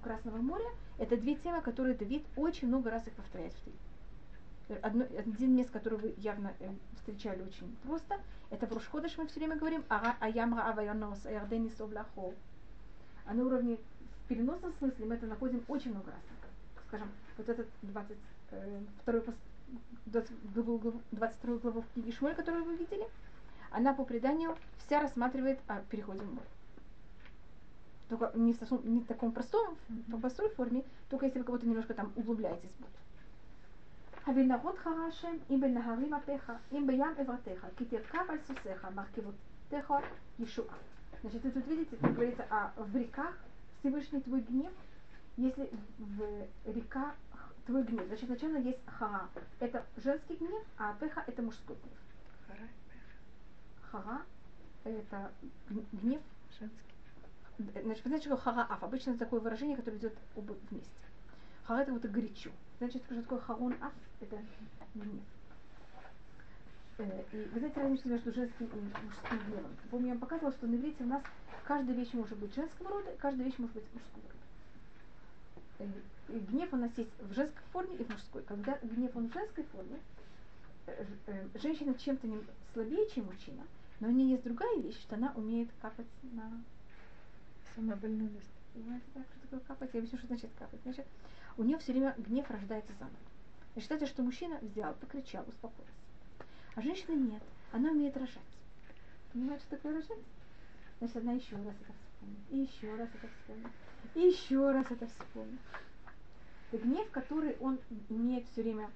Красного моря, это две темы, которые Давид очень много раз их повторяет в Торе. Одно, один место, который вы явно э, встречали очень просто, это в Рушходыш мы все время говорим «Аямра авайонос, аярдени совлахо». А на уровне в переносном смысле мы это находим очень много раз. Скажем, вот этот 20, э, второй, 22, 22 главу в книге Шмоль, которую вы видели, она по преданию вся рассматривает о переходе в море только не в, совсем, не в таком простом, по простой форме, только если вы кого-то немножко там углубляетесь более. הבנהרות חרה השם, אם בנהרים אפיך, אם בים עברתך, כי תרכב על סוסיך, מרכבותיך ישועה. Значит, вы тут видите, как говорится, а в реках Всевышний твой гнев, если в реках твой гнев. Значит, сначала есть хара. Это женский гнев, а апеха это мужской гнев. Хара это гнев Женский. Значит, вы знаете, что хараав? Обычно это такое выражение, которое идет оба вместе. Хара это вот и горячо. Значит, что такое харон аф? Это гнев. Э, И вы знаете разницу между женским и мужским гневом. Помню, я вам показывала, что на иврите у нас каждая вещь может быть женского рода, каждая вещь может быть мужского рода. Э, И гнев у нас есть в женской форме и в мужской. Когда гнев он в женской форме, э, женщина чем-то слабее, чем мужчина, но у нее есть другая вещь, что она умеет капать на Самое больное место. Понимаете, да, что такое капать? Я объясню, что значит капать. Значит, у нее все время гнев рождается заново. И считается, что мужчина взял, покричал, успокоился. А женщина нет, она умеет рожать. Понимаете, что такое рожать? Значит, она еще раз это вспомнит, и еще раз это вспомнит, и еще раз это вспомнит. И гнев, который он имеет все время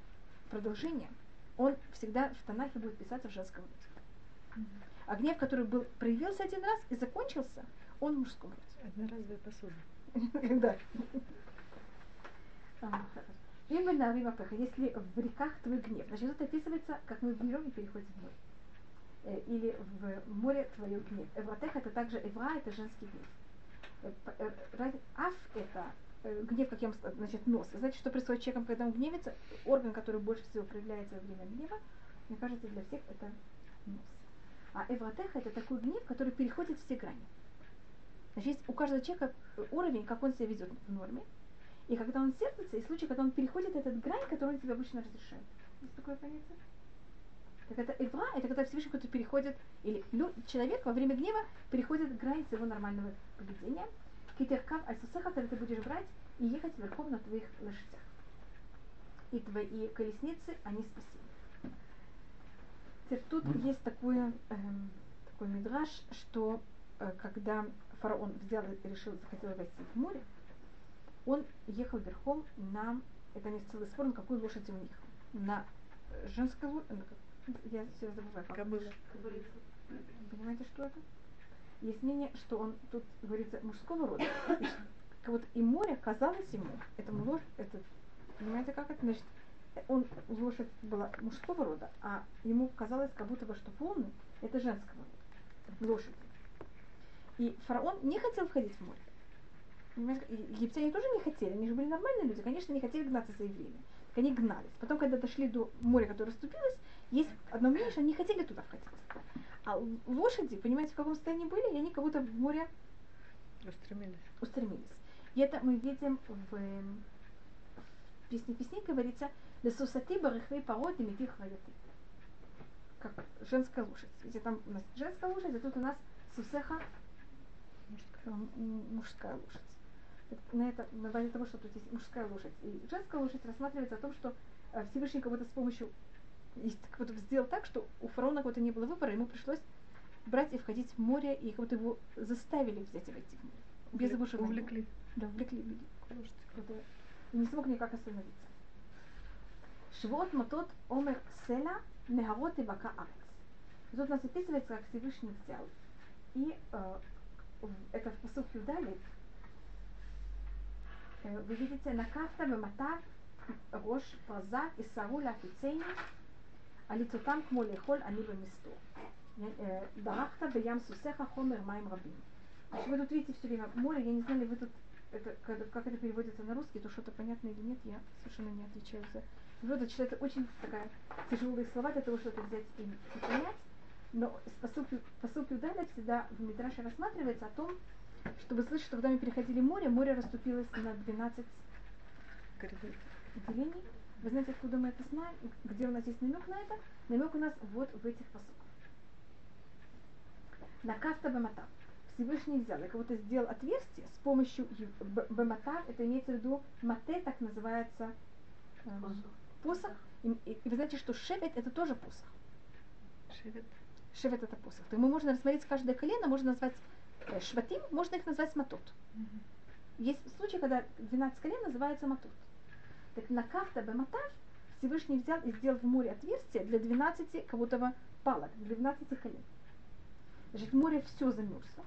продолжение, он всегда в Танахе будет писаться в женском роде. А гнев, который был, проявился один раз и закончился, он в мужском роде. Одноразовая посуда. Когда? Им бы на Римапеха, если в реках твой гнев. Значит, это описывается, как мы берем и переходим в море. Э, Или в море твое гнев. Эвратех это также эвра, это женский гнев. Э, э, Аф это гнев, как я вам значит, нос. Знаете, что происходит с человеком, когда он гневится? Орган, который больше всего проявляется во время гнева, мне кажется, для всех это нос. А эвратех это такой гнев, который переходит все грани. Значит, есть у каждого человека уровень, как он себя ведет в норме. И когда он сердится, и случай, когда он переходит этот грань, который он тебе обычно разрешает. Есть такое понятие? Так это ивра, это когда Всевышний кто-то переходит, или человек во время гнева переходит грань своего нормального поведения. Китеркав альсусеха, когда ты будешь брать и ехать верхом на твоих лошадях. И твои колесницы, они спасены. Теперь тут есть такое, эм, такой мидраж, что э, когда фараон взял и решил, захотел войти в море, он ехал верхом на, это не целый спор, на какой лошади он ехал. На женской лошади, я все забываю. как. Кобыла. Понимаете, что это? Есть мнение, что он тут говорится мужского рода. И вот и море казалось ему, этому лошадь, это, понимаете, как это? Значит, он, лошадь была мужского рода, а ему казалось, как будто бы, что волны это женского рода, лошадь. И фараон не хотел входить в море. Египтяне тоже не хотели, они же были нормальные люди, конечно, не хотели гнаться за евреями. Так они гнались. Потом, когда дошли до моря, которое расступилось, есть одно мнение, что они не хотели туда входить. А лошади, понимаете, в каком состоянии были, и они как будто в море Устремились. устремились. И это мы видим в, в песне песней говорится «Лесусати барыхвей пород и метих хваяты». Как женская лошадь. Видите, там у нас женская лошадь, а тут у нас сусеха э, м- мужская лошадь. На это, на базе того, что тут есть мужская лошадь и женская лошадь, рассматривается о том, что э, Всевышний как будто с помощью как будто сделал так, что у фараона как будто не было выбора, ему пришлось брать и входить в море, и как будто его заставили взять и войти в море. Без его желания. Увлекли. Да, увлекли люди. И не смог никак остановиться. Швот мотот омер села негарот и бака. И Тут у нас описывается, как Всевышний взял. И э, это в посылке Юдали. Э, вы видите, накафта бемата рож, паза и сауля офицейни, а лицо там к молехоль они бы месту. Дарахта э, ям сусеха хомер маем рабин. Значит, вы тут видите все время море, я не знаю, ли вы тут это, как это переводится на русский, то что-то понятно или нет, я совершенно не отвечаю за Природа читается очень такая тяжелые слова для того, чтобы взять и понять. Но посылки, посылки удаля всегда в Митраше рассматривается о том, чтобы слышать, что когда мы переходили море, море расступилось на 12 Коридор. делений. Вы знаете, откуда мы это знаем? Где у нас есть намек на это? Намек у нас вот в этих посылках. На кафта бемата. Всевышний взял и кого-то сделал отверстие с помощью бемата, это имеется в виду мате, так называется эм, посох. И, и- и вы знаете, что шевет это тоже посох. Шевет. Шевет это посох. То есть мы можно рассмотреть каждое колено, можно назвать э, шватим, можно их назвать матот. Есть случаи, когда 12 колен называется матот. Так на кафта бематав Всевышний взял и сделал в море отверстие для 12 кого-то палок, для 12 колен. Значит, море все замерзло.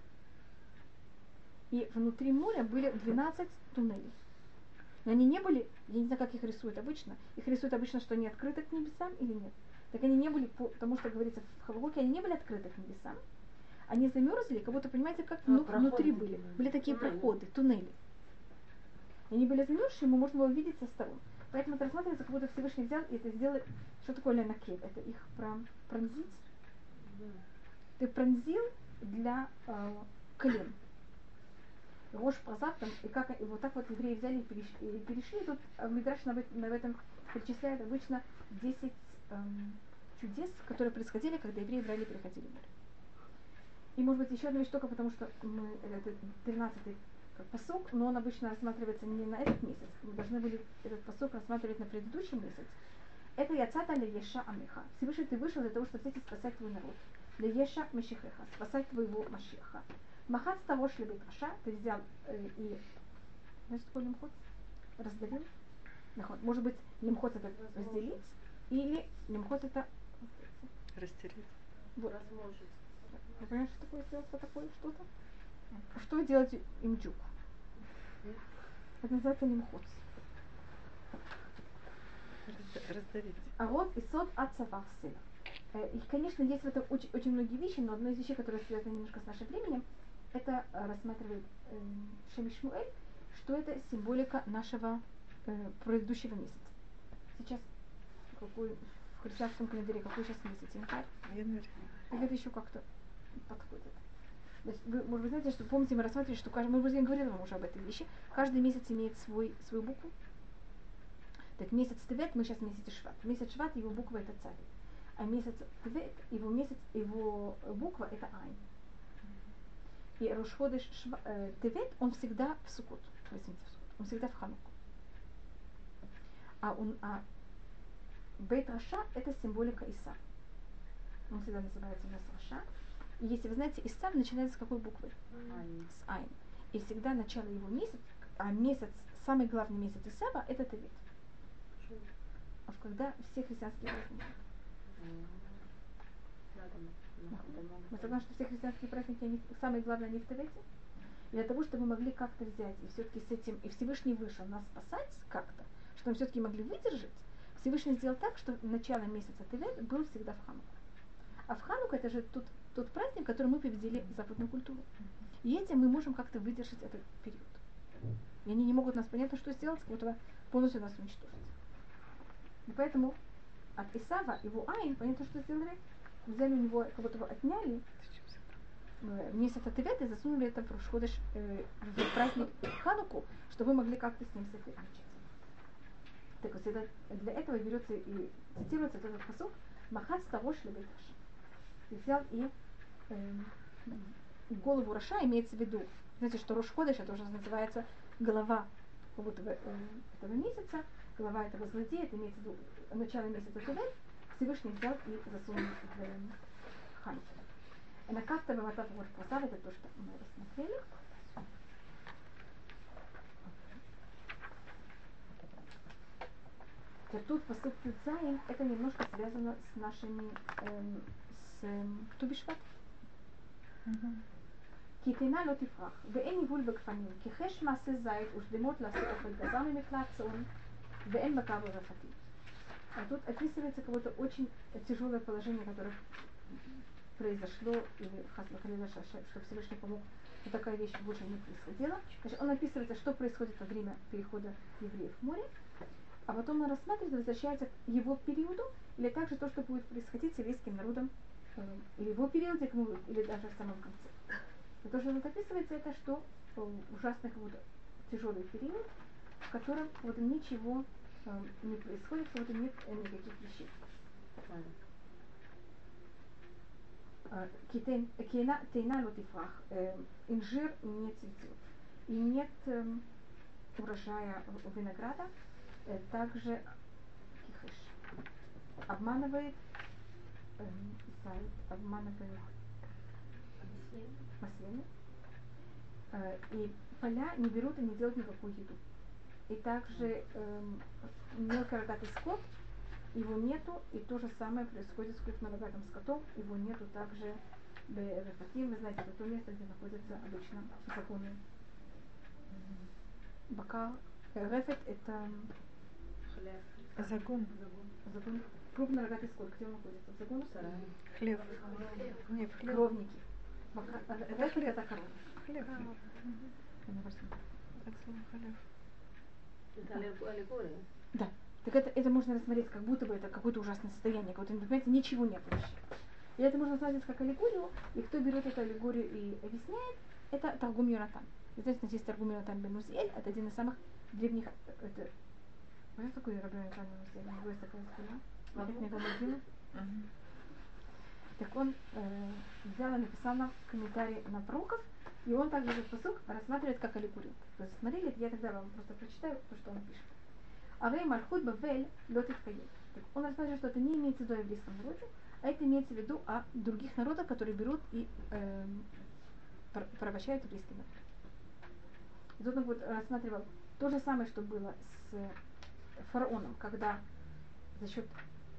И внутри моря были 12 туннелей. Но они не были, я не знаю, как их рисуют обычно. Их рисуют обычно, что они открыты к небесам или нет. Так они не были, по- потому что говорится в Хавагуке, они не были открыты к небесам. Они замерзли, как будто, понимаете, как Ну, внутри были. были. Такие проходы, туннели. И они были замерзшие, ему можно было видеть со сторон. Поэтому это рассматривается, как будто Всевышний взял и это сделал. Что такое ленакет? Это их прон- пронзить. Ты пронзил для э, колен. Рош прозав там, и как и вот так вот евреи взяли и переш- и перешли. Тут э, Мидраш на, на этом перечисляет обычно 10 эм, чудес, которые происходили, когда евреи брали и переходили море. И может быть еще одна вещь только потому, что мы, это 13 посок, но он обычно рассматривается не на этот месяц. Мы должны были этот посок рассматривать на предыдущий месяц. Это Яцата Лееша Амиха. Всевышний ты вышел для того, чтобы взять и спасать твой народ. Лееша Мешихеха, спасать твоего Машеха. Махат того шлебет Раша, ты взял э, и знаешь, что такое лимхот? Разделил. Наход. Может быть, лимхот это разделить, или лимхот это Растереть. вот. Вы понимаете, что такое вот такое что-то? Что делать имджук? Это называется. Разда- Раздавить. А вот и сот от села. И, конечно, есть в этом очень, очень многие вещи, но одна из вещей, которая связана немножко с нашим временем, это э, рассматривает э, Шеми Шмуэль, что это символика нашего э, предыдущего месяца. Сейчас какой в христианском календаре какой сейчас месяц? Январь? Январь. Или это еще как-то Значит, вы, может быть, знаете, что помните, мы рассматривали, что каждый, может быть, я говорила вам уже об этой вещи, каждый месяц имеет свой, свою букву. Так месяц Тевет, мы сейчас в месяце Шват. Месяц Шват, его буква это царь. А месяц Тевет, его месяц, его буква это Айн. И Рошходыш Шва, э, Тевет, он всегда в Сукот, в Сукот. Он всегда в Хануку. А, он, а Бейт Раша это символика Иса. Он всегда называется у нас Раша. Если вы знаете, Исав начинается с какой буквы? С Айн. И всегда начало его месяца, а месяц, самый главный месяц Исава это Тевет. А когда все христианские праздники. Мы согласны, что все христианские праздники, они, самое главное, они в Тевете? И для того, чтобы мы могли как-то взять и все-таки с этим, и Всевышний вышел нас спасать как-то, что мы все-таки могли выдержать, Всевышний сделал так, что начало месяца Тевет был всегда в Хануку. А в Хануку это же тот, тот праздник, который мы победили западную культуру. И этим мы можем как-то выдержать этот период. И они не могут нас понятно, что сделать, как будто полностью нас уничтожить. И поэтому от Исава его Айн, понятно, что сделали, взяли у него, как будто бы отняли э, месяц от Тевет и засунули это в Рошходыш, э, в праздник Хануку, чтобы мы могли как-то с ним сотрудничать. Так вот, для этого берется и цитируется этот посуд Махат Старош Лебеташ. И взял и э, голову Роша имеется в виду. Знаете, что Рош Ходыш, это уже называется голова как будто бы, э, этого месяца, голова этого злодея, это имеется в виду начало месяца Тевет, Всевышний взял и засунул в э, Ханку. На как-то бы вот это то, что мы рассмотрели. Тут посуд Цзайн, это немножко связано с нашими, эм, с эм, Тубишват. כי תינה לא תפרח, ואין ניבול בגפנים, כי חש מעשה זית ושדמות לעשות אוכל גזר ממקלט צאן, ואין בקר ברפתים. А тут описывается какое-то очень тяжелое положение, которое произошло, или что Всевышний помог, что такая вещь больше не происходила. Значит, он описывается, что происходит во время перехода евреев в море, а потом он рассматривает, возвращается к его периоду, или также то, что будет происходить с еврейским народом, э, или в его периоде, или даже в самом конце. И то, что тут описывается, это что ужасный какой-то тяжелый период, в котором вот ничего э, не происходит, вот нет э, никаких вещей. Тейна лотифрах, инжир не цветет. И нет эм, урожая винограда, Э, также кихыш обманывает э, сайт, обманывает маслены, э, и поля не берут и не делают никакую еду. И также э, мелкорогатый скот, его нету, и то же самое происходит с крупнорогатым скотом, его нету также в Рефатим, вы знаете, это то место, где находятся обычно законы. Бакал. Рефет это Загон. Загон. Крупный рогатый скот, где он находится? В загоне? Хлеб. Нет, хлеб. Кровники. Рефет это корова. Хлеб. Так слово хлеб. Это аллегория. Да. Так это, это можно рассмотреть, как будто бы это какое-то ужасное состояние, как будто, понимаете, ничего нет вообще. И это можно рассмотреть как аллегорию, и кто берет эту аллегорию и объясняет, это Таргум Юнатан. Естественно, здесь Таргум Юнатан бен Узиэль, это один из самых древних, это Знаешь, такой Рабин Италиан, у него есть такая спина, мне помогли. Так он э, взял и написал нам комментарий на пророков, и он также этот посук рассматривает как аллегорию. То есть смотрели, я тогда вам просто прочитаю то, что он пишет. Авей Мальхут Бавель Лотит Каель. Он рассматривает, что это не имеется в виду о еврейском народе, а это имеется в виду о других народах, которые берут и э, порабощают еврейский народ. И тут он вот рассматривал то же самое, что было с фараоном, когда за счет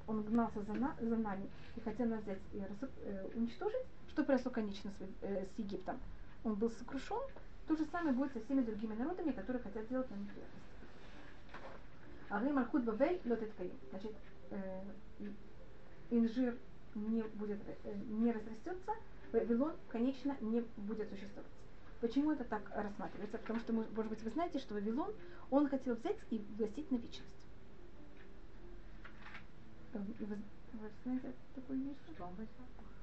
он гнался за, на, за нами и хотел нас взять и раз, э, уничтожить, что произошло, конечно, с, э, с Египтом. Он был сокрушен, то же самое будет со всеми другими народами, которые хотят сделать нам неприятности. А Мальхут Бавель лотет Значит, э, инжир не, будет, э, не разрастется, Вавилон, конечно, не будет существовать. Почему это так рассматривается? Потому что, может быть, вы знаете, что Вавилон, он хотел взять и властить на вечность. Эм, вы, вы знаете такую вещь? Что он хотел?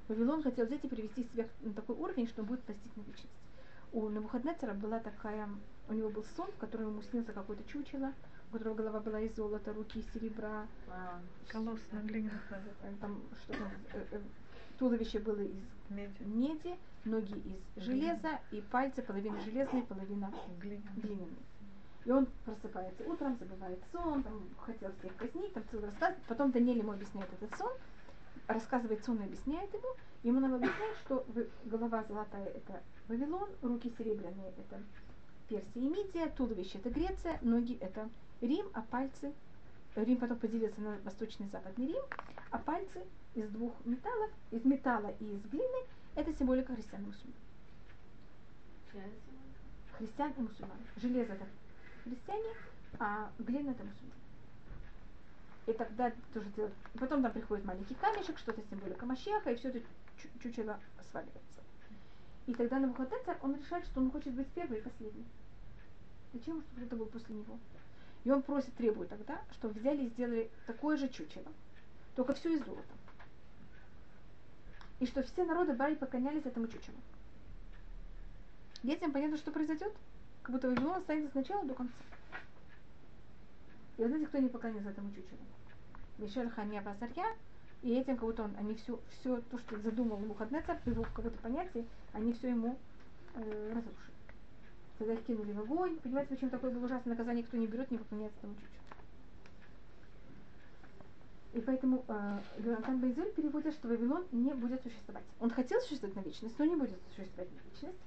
Вавилон хотел взять и привести себя на такой уровень, что он будет постиг на вечность. У Навуходнецера была такая, у него был сон, в котором ему снился какое-то чучело, у которого голова была из золота, руки из серебра, А, Колосс на э, там что там, э, э, туловище было из меди. меди, ноги из железа и пальцы половина железные, половина глиняные. И он просыпается утром, забывает сон, там, хотел всех казнить, там целый рассказ. Потом Даниэль ему объясняет этот сон, рассказывает сон и объясняет ему. Ему надо объяснять, что голова золотая – это Вавилон, руки серебряные – это Персия и Мидия, туловище – это Греция, ноги – это Рим, а пальцы Рим потом поделился на восточный и западный Рим, а пальцы из двух металлов, из металла и из глины – это символика христиан и мусульман. Христиан и мусульман. Железо – это христиане, а глина – это мусульмане. И тогда тоже делают. Потом там приходит маленький камешек, что-то символика Машеха, и все это чу- чучело сваливается. И тогда Навуходоносор, он решает, что он хочет быть первый и последний. Зачем, чтобы кто-то был после него? И он просит, требует тогда, чтобы взяли и сделали такое же чучело, только все из золота. И что все народы брали и поклонялись этому чучелу. Детям понятно, что произойдет? Как будто Вавилон останется сначала до конца. И вы знаете, кто не поклонился этому чучелу? Мишель Хания Базарья, и этим как будто он, они все, все то, что задумал Мухаднецар, его какое-то понятие, они все ему э, разрушили. Тогда их кинули в огонь. Понимаете, почему такое было ужасное наказание, кто не берет, не поклоняется этому чучелу. И поэтому э, Йонатан Бейзель переводит, что Вавилон не будет существовать. Он хотел существовать на вечность, но не будет существовать на вечность.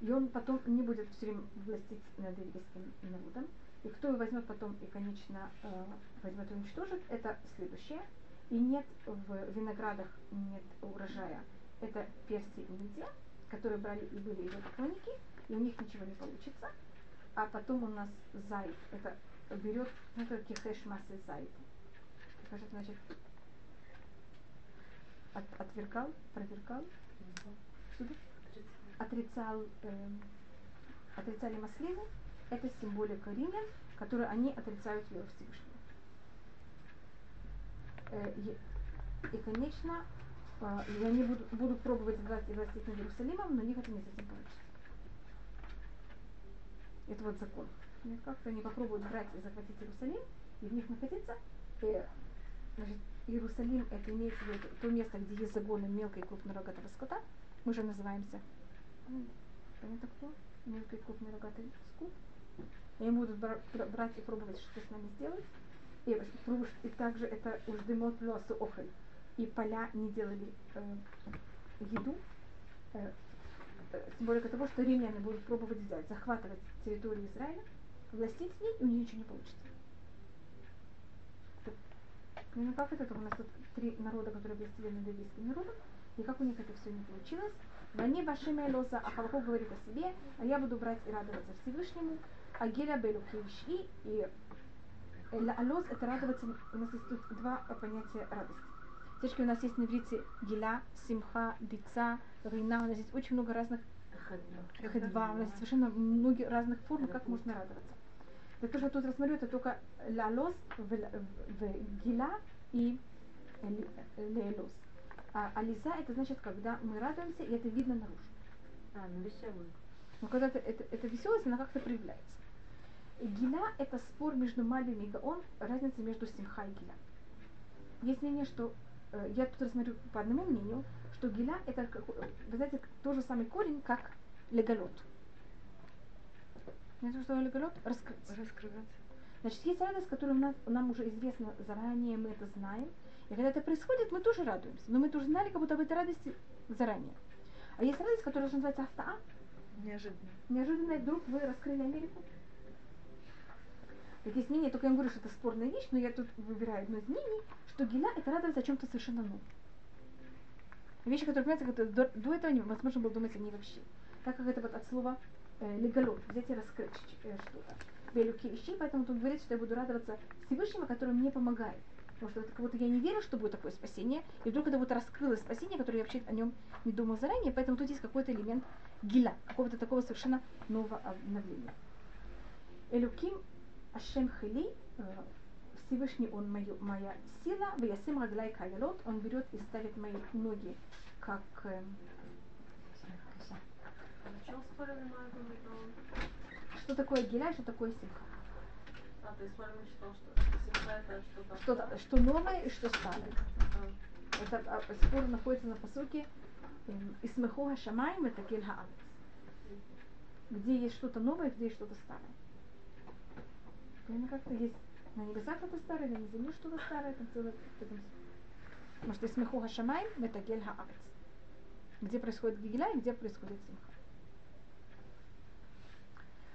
И он потом не будет все время властить над еврейским народом. И кто его возьмет потом и, конечно, э, возьмет и уничтожит, это следующее. И нет в виноградах нет урожая. Это Персия и Мидия, которые брали и были его поклонники, и у них ничего не получится. А потом у нас Зайд, это берет, ну, это кихеш массы Зайд. Как значит? От, отвергал, провергал, что-то? Отрицал, эм, отрицали маслины, это символика римлян, которые они отрицают веру Всевышнего. Э, и, конечно, э, и они будут, будут пробовать власть властить над Иерусалимом, но у них это не совсем получится. Это вот закон. Как-то они попробуют брать и захватить Иерусалим, и в них находиться. И, значит, Иерусалим это имеется в виду то место, где есть загоны мелкой и крупнорогатого скота. Мы же называемся понятно кто? Мелкий крупный рогатый скот. И они будут бра- бра- брать и пробовать, что с нами сделать. И, и также это уж дымот лосу охоль. И поля не делали э, еду. Э, э, символика того, что римляне будут пробовать взять, захватывать территорию Израиля, властить в ней, и у них ничего не получится. Так, Ну как это? У нас тут три народа, которые властили над еврейским народом, и как у них это все не получилось. Вани Башима Лоза, а Хаваху говорит о себе, а я буду брать и радоваться Всевышнему, а Геля Белу Кивши и Лаалоз это радоваться, у нас есть тут два понятия радости. Все-таки у нас есть на иврите Геля, Симха, Бица, Рина, у нас есть очень много разных хедва, у нас есть совершенно много разных форм, как можно радоваться. Так то, что я тут рассмотрю, это только лалос гила и лелос. А ализа это значит, когда мы радуемся, и это видно наружу. А, ну веселый. Но когда это, это, это веселость, она как-то проявляется. И гиля это спор между Малием и Гаон, разница между Симха и гиля. Есть мнение, что э, я тут рассмотрю по одному мнению, что гиля это, как- вы знаете, тот же самый корень, как леголот. Знаете, что леголот? Раскрыться. Раскрываться. Значит, есть радость, которая нам, нам уже известна заранее, мы это знаем. И когда это происходит, мы тоже радуемся. Но мы тоже знали как будто об этой радости заранее. А есть радость, которая называется автоа. Неожиданно. Неожиданно вдруг вы раскрыли Америку. Так есть мнение, только я говорю, что это спорная вещь, но я тут выбираю одно из мнений, что гиля это радость о чем-то совершенно новом. Вещи, которые, понимаете, как до, до этого невозможно было думать о ней вообще. Так как это вот от слова э, леголот, взять и раскрыть э, что-то. Белюки вещей, поэтому тут говорится, что я буду радоваться Всевышнему, который мне помогает. Потому что это как будто я не верю, что будет такое спасение, и вдруг это вот раскрылось спасение, которое я вообще о нем не думал заранее, поэтому тут есть какой-то элемент гиля, какого-то такого совершенно нового обновления. Элюким Ашем Хили, э, Всевышний он мою, моя сила, в ясим раглай кайлот, он берет и ставит мои ноги как э, что такое гиля, что такое симха. А, то есть Майкл считал, что симха это что-то... Что, что новое и что старое. А, Это а, спор находится на посуке эм, Исмеху Хашамаем это Кель Хаарец. Где есть что-то новое, где есть что-то старое. Понимаете, как-то есть на небесах что-то старое, на земле что-то старое, там целое... это- Может, Исмеху Хашамаем это Кель Хаарец. Где происходит гигеля и где происходит симха.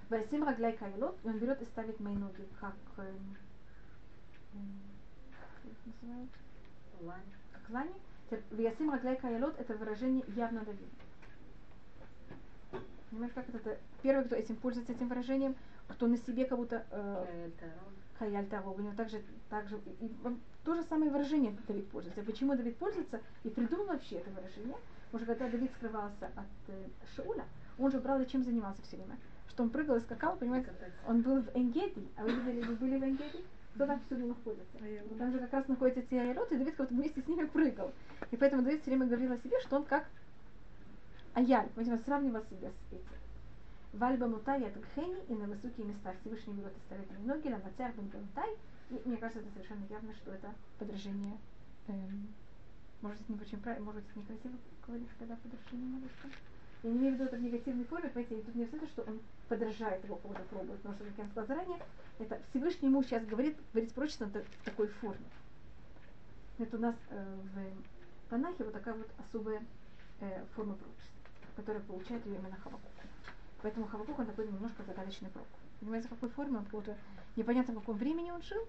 Васим Рагляй Кайлот, и он берет и ставит мои ноги, как... эм, как лань. лани. В Ясим Рагляй Каялот это выражение явно Давида. Понимаете, как это? Первый, кто этим пользуется этим выражением, кто на себе как будто э, Хаяль Таро, у него также, также и, и то же самое выражение Давид пользуется. Почему Давид пользуется и придумал вообще это выражение? Что когда Давид скрывался от э, Шауля, он же брал и чем занимался все время. Что он прыгал и скакал, понимаете, он был в Энгеди, а вы видели, вы были в Энгеди? Кто там всюду находится? Там же как раз находятся те айроты, и Давид как-то вместе с ними прыгал. И поэтому Давид все время говорил о себе, что он как Аяль, понимаете, он сравнивал себя с этим. Вальба мутай от гхени и на высокие места Всевышний берет и ставит мне ноги, на мацар бен бентай. И мне кажется, это совершенно явно, что это подражение. эм, может быть, не очень правильно, может быть, некрасиво говорить, когда подражение молитвы. Я не имею в виду это в негативной форме, понимаете, тут не это, что он подражает его пробует, потому что, как я сказала заранее, это Всевышний ему сейчас говорит, говорит пророчество в такой форме. Это у нас э, в Танахе вот такая вот особая э, форма пророчества, которая получает ее именно Хавакук. Поэтому Хавакук, он такой немножко загадочный пророк. Понимаете, в какой форме он какого-то, непонятно в каком времени он жил,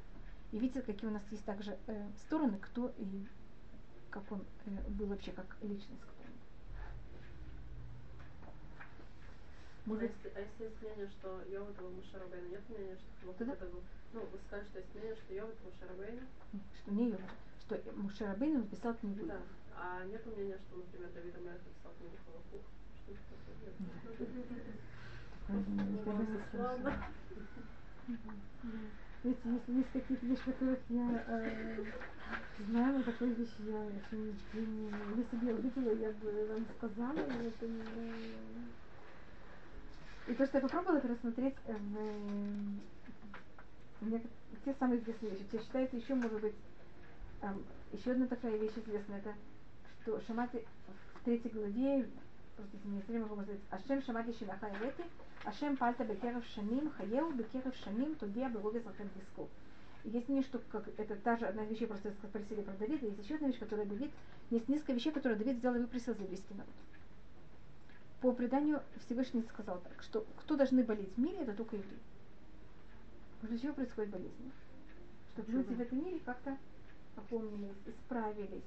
и видите, какие у нас есть также э, стороны, кто и как он э, был вообще как личность. Он. А Может, если, а если есть мнение, что Йова это был Мушарабейн, нет мнения, что Хавакук Да-да. это был... Ну, вы сказали, что есть мнение, что Йова это Мушарабейн. что не Йова, что Мушарабейн написал книгу. Да. А нет мнения, что, например, Давид Амелех написал книгу. Ладно. Знаете, есть, есть какие-то вещи, которых я э, знаю, но такой вещи я еще не, не- Если бы я увидела, я бы вам сказала, но это не... И то, что я попробовала это рассмотреть э, в, э, в те самые известные вещи. Я считаю, это еще может быть еще одна такая вещь известная, это что Шамати в третьей главе, просто не все могу сказать, Ашем Шамати Шиваха Эвети, Ашем Пальта Бекеров Шаним, Хаеу Бекеров Шаним, Тодия Бероге Захем Диску. Есть не что, как это та же одна вещей, просто спросили про Давида, есть еще одна вещь, которая Давид, есть несколько вещей, которые Давид сделал и выпросил за еврейский народ. По преданию Всевышний сказал так, что кто должны болеть в мире, это только евреи. После чего происходит болезнь? Чтобы люди в этом мире как-то опомнились, исправились.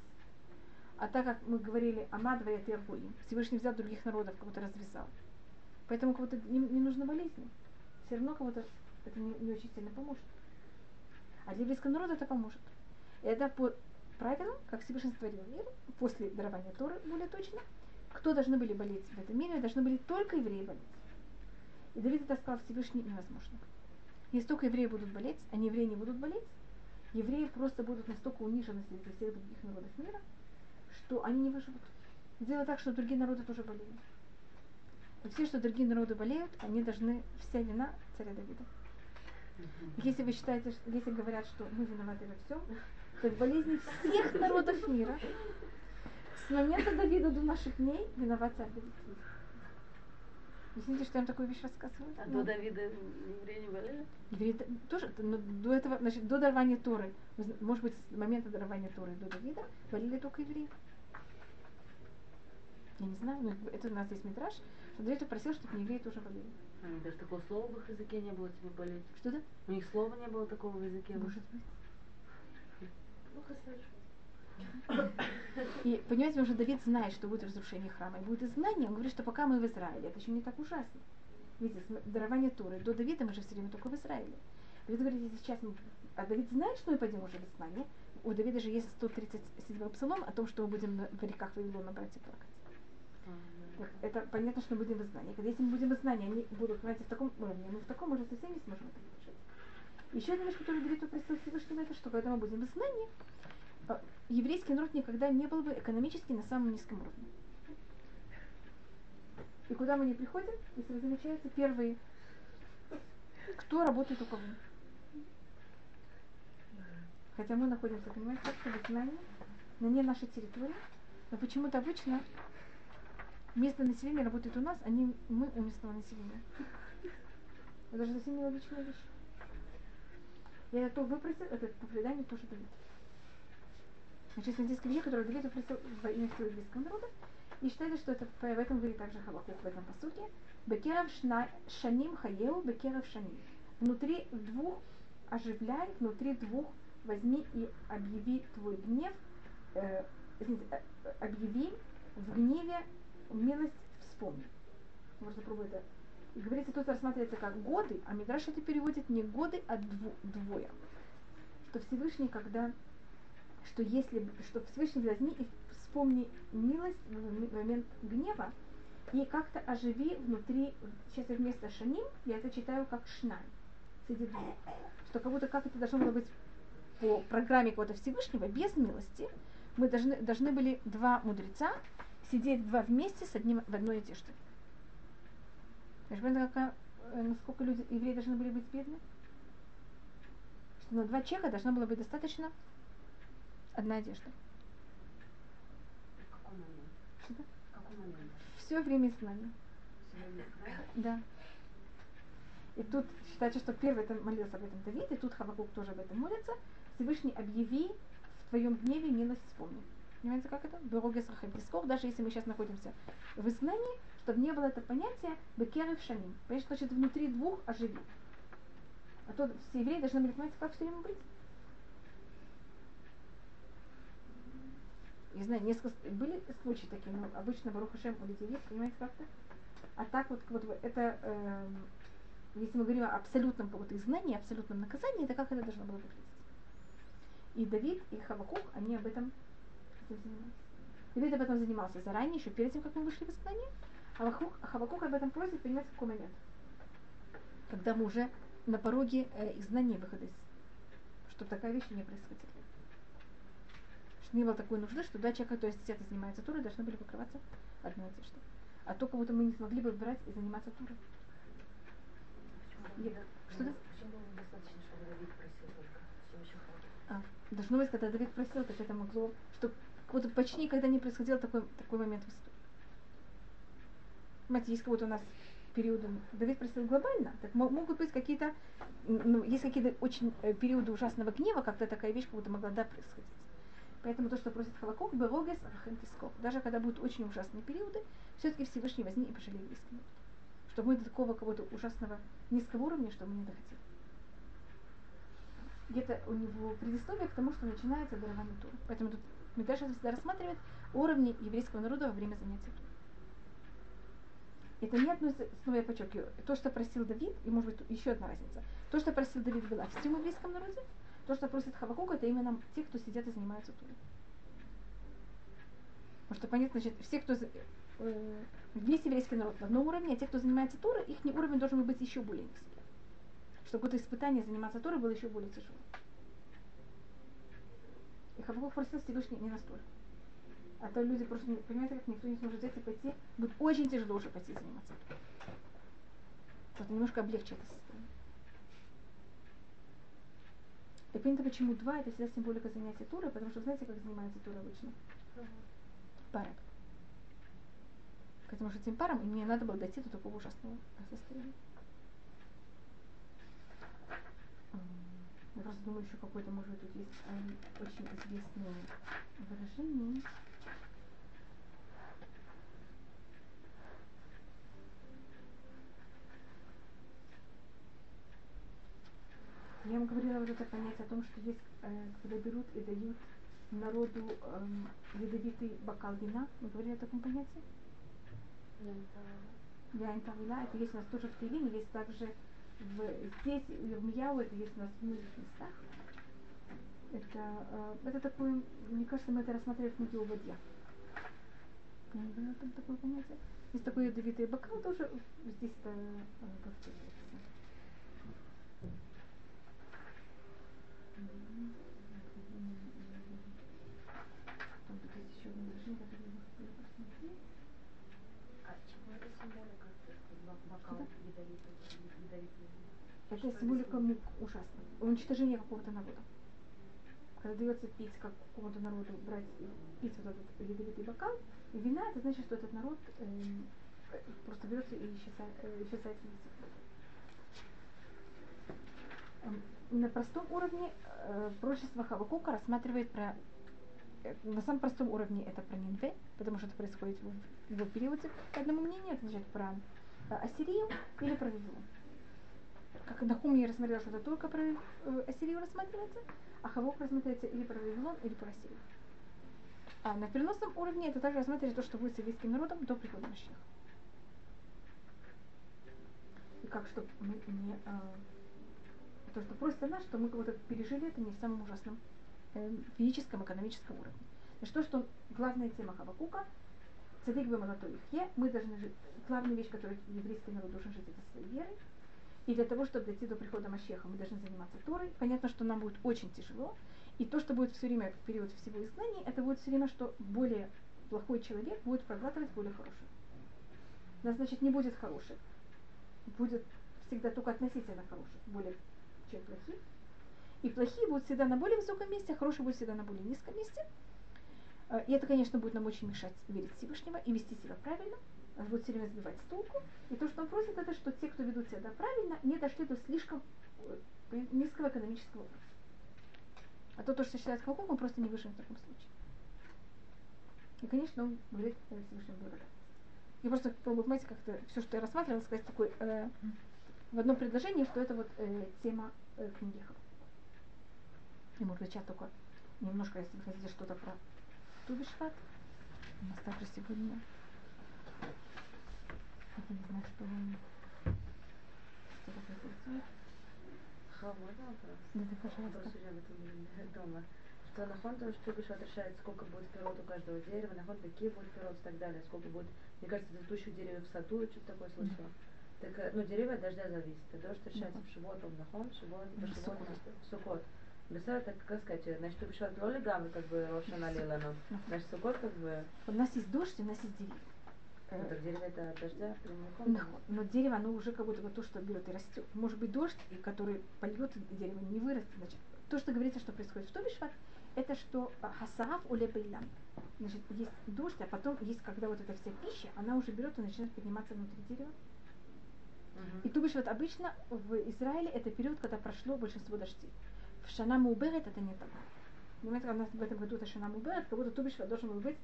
А так как мы говорили о Мадве и Тергуим, Всевышний взял других народов, кого-то развязал. Поэтому кого-то не, не нужно болезни. Все равно кого-то это не, не очень сильно поможет. А для еврейского народа это поможет. И это по правилам, как Всевышний створил мир, после дарования Торы, более точно, кто должны были болеть в этом мире, должны были только евреи болеть. И Давид это сказал Всевышний невозможно. Если только евреи будут болеть, а не евреи не будут болеть, евреи просто будут настолько унижены среди всех других народов мира, что они не выживут. Сделай так, что другие народы тоже болеют. И все, что другие народы болеют, они должны, вся вина царя Давида. Если вы считаете, если говорят, что мы виноваты во всем, то болезни всех народов мира с момента Давида до наших дней виноват царь Давид. Извините, что я вам такую вещь рассказываю. А Ну, до Давида евреи не болели? Евреи тоже, но до этого, значит, до дарования Торы, может быть, с момента дарования Торы до Давида болели только евреи. Я не знаю, но это у нас здесь метраж, что Давид просил, чтобы не евреи тоже болели. А, Даже такого слова в их языке не было тебе болеть. Что да? У них слова не было такого в языке. Может быть. Плохо слышу. И понимаете, что Давид знает, что будет разрушение храма, и будет изгнание, он говорит, что пока мы в Израиле, это еще не так ужасно. Видите, дарование Торы, до Давида мы же все время только в Израиле. Давид говорит, сейчас мы... А Давид знает, что мы пойдем уже в изгнание. У Давида же есть 137 псалом о том, что мы будем в реках Вавилона брать и плакать. Так это понятно, что мы будем в изгнании. Если мы будем в изгнании, они будут, понимаете, в таком уровне, мы в таком уже совсем не сможем это выдержать. Еще одна вещь, которую Давид попросил Всевышнего, это что, когда мы будем в изгнании, еврейский народ никогда не был бы экономически на самом низком уровне. И куда мы не приходим, если вы замечаете, первые, кто работает у кого. Хотя мы находимся, понимаете, в изгнании, на не нашей территории, но почему-то обычно местное население работает у нас, а не мы у местного населения. Это же совсем нелогичная вещь. Я это выпросил, это по преданию тоже Давид. Значит, Давид выпросил во имя всего еврейского народа, и считали, что это по этом говорит также Хавакук в этом посуке. Бекеров шаним хаеу, бекеров шаним. Внутри двух оживляй, внутри двух возьми и объяви твой гнев, э, извините, э, э, объяви в гневе милость вспомни. Можно пробовать это. И говорится, тут рассматривается как годы, а Мидраш это переводит не годы, а дво, двое. Что Всевышний, когда, что если, что Всевышний возьми и вспомни милость в момент гнева, и как-то оживи внутри, сейчас вместо шаним, я это читаю как шнай, среди двух. Что как будто как это должно было быть по программе какого-то Всевышнего, без милости, мы должны, должны были два мудреца сидеть два вместе с одним в одной одежде. Понимаете, э, насколько люди, евреи должны были быть бедны? Что на два человека должна была быть достаточно одна одежда. В? В? Все время время знаю. Да. И тут считается, что первый это молился об этом Давид, и тут Хавакук тоже об этом молится. Всевышний объяви в твоем гневе милость вспомни. Понимаете, как это? Берогес Рахабдискор, даже если мы сейчас находимся в изгнании, чтобы не было это понятие бекерев шаним. Понимаете, что значит внутри двух оживи. А то все евреи должны были понимать, как все время быть. Не знаю, несколько были случаи такие, но обычно Баруха Шем у людей есть, понимаете, как-то. А так вот, вот это, эм, если мы говорим о абсолютном каком-то изгнании, абсолютном наказании, это как это должно было выглядеть. И Давид, и Хавакук, они об этом занимались. Давид об этом занимался заранее, еще перед тем, как мы вышли в изгнание. А Хавакук об этом просит, понимаете, в какой момент? Когда мы уже на пороге э, изгнания выхода. Чтобы такая вещь не происходила. Что не было такой нужды, что то есть это занимается турой, должны были покрываться одной одеждой. А то, как будто мы не смогли бы брать и заниматься турой. Я- Что да? Почему было достаточно, чтобы Давид просил только? Все еще хватит. А, должно быть, когда Давид просил, так это могло, что будто почти никогда не происходил такой, такой момент в истории. Понимаете, есть будто у нас периоды, Давид просил глобально, так мо- могут быть какие-то, ну, есть какие-то очень э, периоды ужасного гнева, когда такая вещь как будто могла да происходить. Поэтому то, что просит Хавакук, Берогес Рахентисков, даже когда будут очень ужасные периоды, все-таки Всевышний возьми и пожалей народ. Чтобы мы до такого какого-то ужасного низкого уровня, чтобы мы не доходили. где-то у него предисловие к тому, что начинается дарование Тура. Поэтому тут Мидраш всегда рассматривает уровни еврейского народа во время занятия Тура. Это не относится, снова я подчеркиваю, то, что просил Давид, и может быть еще одна разница. То, что просил Давид было в всем еврейском народе, то, что просит Хавакук, это именно те, кто сидят и занимаются Турой. Потому что понятно, значит, все, кто э, весь еврейский народ на одном уровне, а те, кто занимается Турой, их уровень должен быть еще более низкий. Чтобы это испытание заниматься Торой было еще более тяжелым. И Хабакук просил Всевышний не настолько. А то люди просто, не- понимаете, как никто не сможет взять и пойти, будет очень тяжело уже пойти заниматься Торой. Вот немножко облегчит это состояние. Так понятно, почему два, это всегда символика занятия Турой, потому что знаете, как занимается Тура обычно? Парой. Потому что этим парам им не надо было дойти до такого ужасного состояния. Я просто думаю, еще какое-то, может быть, тут есть э, очень известное выражение. Вот это понятие о том, что есть, э, когда берут и дают народу эм, ядовитый бокал вина. Вы говорили о таком понятии? Яин Тавила, это есть у нас тоже в Тевине, есть также в, здесь, в Ирмияу, это есть у нас в многих местах. Это, э, это такое, мне кажется, мы это рассматривали в книге о воде. Я не знаю, там такое понятие. Есть такой ядовитый бокал, тоже здесь это э, Это символика мук ужасно. Уничтожение какого-то народа. Когда дается пить как какому-то народу, брать, пить вот этот ядовитый бокал, и вина, это значит, что этот народ э, просто берется и исчезает, э, исчезает из на простом уровне э, пророчество Хавакука рассматривает про э, на самом простом уровне это про Нинве, потому что это происходит в его периоде. По одному мнению, это про э, Ассирию или про Вавилон. Как Нахум я рассмотрел, что это только про э, Ассирию рассматривается, а Хавок рассматривается или про Вавилон, или про Ассирию. А на переносном уровне это также рассматривается то, что будет с еврейским народом до прихода Машеха. И как, чтобы мы не... э, то, что просто нас, что мы кого-то пережили это не в самом ужасном э, физическом, экономическом уровне. Значит, то, что главная тема Хавакука, цадик бы ихе, мы должны жить, главная вещь, которую еврейский народ должен жить, это своей верой. И для того, чтобы дойти до прихода Машеха, мы должны заниматься Торой. Понятно, что нам будет очень тяжело. И то, что будет все время в период всего изгнания, это будет все время, что более плохой человек будет проглатывать более хорошего. Да, значит, не будет хороших. Будет всегда только относительно хороших, более чем плохих. И плохие будут всегда на более высоком месте, а хорошие будут всегда на более низком месте. Э, И это, конечно, будет нам очень мешать верить Всевышнего и вести себя правильно. Нас будет все время сбивать с толку. И то, что он просит, это что те, кто ведут себя правильно, не дошли до слишком э, низкого экономического уровня. А то, то, что считает Хавакук, он просто не выживет в таком случае. И, конечно, он говорит Всевышнему благодарность. Я просто пробую, понимаете, как-то все, что я рассматривала, сказать такой э, в одном предложении, что это вот э, тема э, книги. И может быть сейчас только немножко, если вы хотите что-то про Тубишват. У нас также сегодня я не знаю, что что такое вопрос? Да, да, пожалуйста. Думала. Что нахон то, что Бишват решает, сколько будет пирот у каждого дерева, нахон какие будут пирот и так далее, сколько будет, мне кажется, цветущих деревьев в саду, что-то такое слышала. Так, э, ну, деревья от дождя зависит. И дождь решается в Шивот, он нахон, Шивот, Шивот, Суккот. Бесед, так как сказать, значит, ты Бишват Лоли Гамри, как бы Роша налила нам. Значит, Суккот, как бы, У нас есть дождь, у нас есть деревья. ну, Э, так дерево это от дождя прямиком. нахуй. Но дерево, оно уже как будто бы то, что берет и растет. Может быть дождь, и который польет, и дерево не вырастет. Значит, то, что говорится, что происходит в Тобишват, это что а, хасаав уле бейлам. Значит, есть дождь, а потом есть, когда вот эта вся пища, она уже берет и начинает подниматься внутри дерева. И Тубишват обычно в Израиле это период, когда прошло большинство дождей. В Шана Муберет это не так. Понимаете, когда у нас в этом году это Шана Муберет, как будто Тубишват должен был быть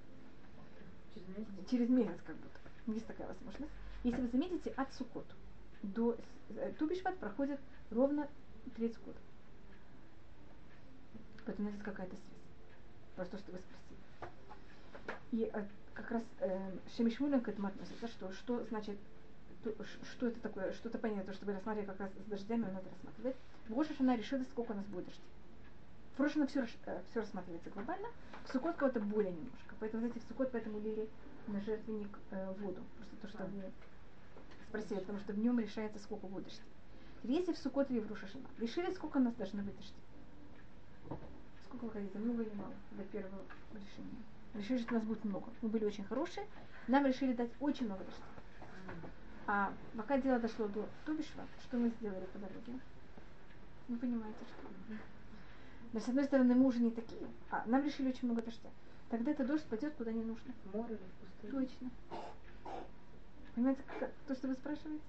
Через месяц. через месяц как будто. Есть такая возможность. Если вы заметите, от Суккот до э, Тубишват проходит ровно 30 год. Поэтому здесь какая-то связь. Просто то, что вы спросили. И э, как раз э, Шемишмулин к этому относится, что, что значит, то- ш- что это такое, что-то понятно, что вы рассматривали как раз с дождями, он это рассматривает. В Рош она решила, сколько у нас будет дождей. В Рош она все, все рассматривается глобально, в Суккот кого-то более немножко. Поэтому, знаете, в Суккот поэтому лили на жертвенник э, воду. Просто то, что А. вы спросили, потому что в нем решается, сколько будет дождей. Если в Суккот или в Рушашина решили, сколько у нас должно быть дождей. Сколько вы хотите, много или мало до первого решения? Решили, что у нас будет много. Мы были очень хорошие. Нам решили дать очень много дождей. А пока дело дошло до Тубишва, что мы сделали по дороге? Вы понимаете, что? Но с одной стороны, мы уже не такие, а нам решили очень много дождя. Тогда этот дождь пойдет куда не нужно. В море или в пустыне? Точно. Понимаете, как- то, что вы спрашиваете?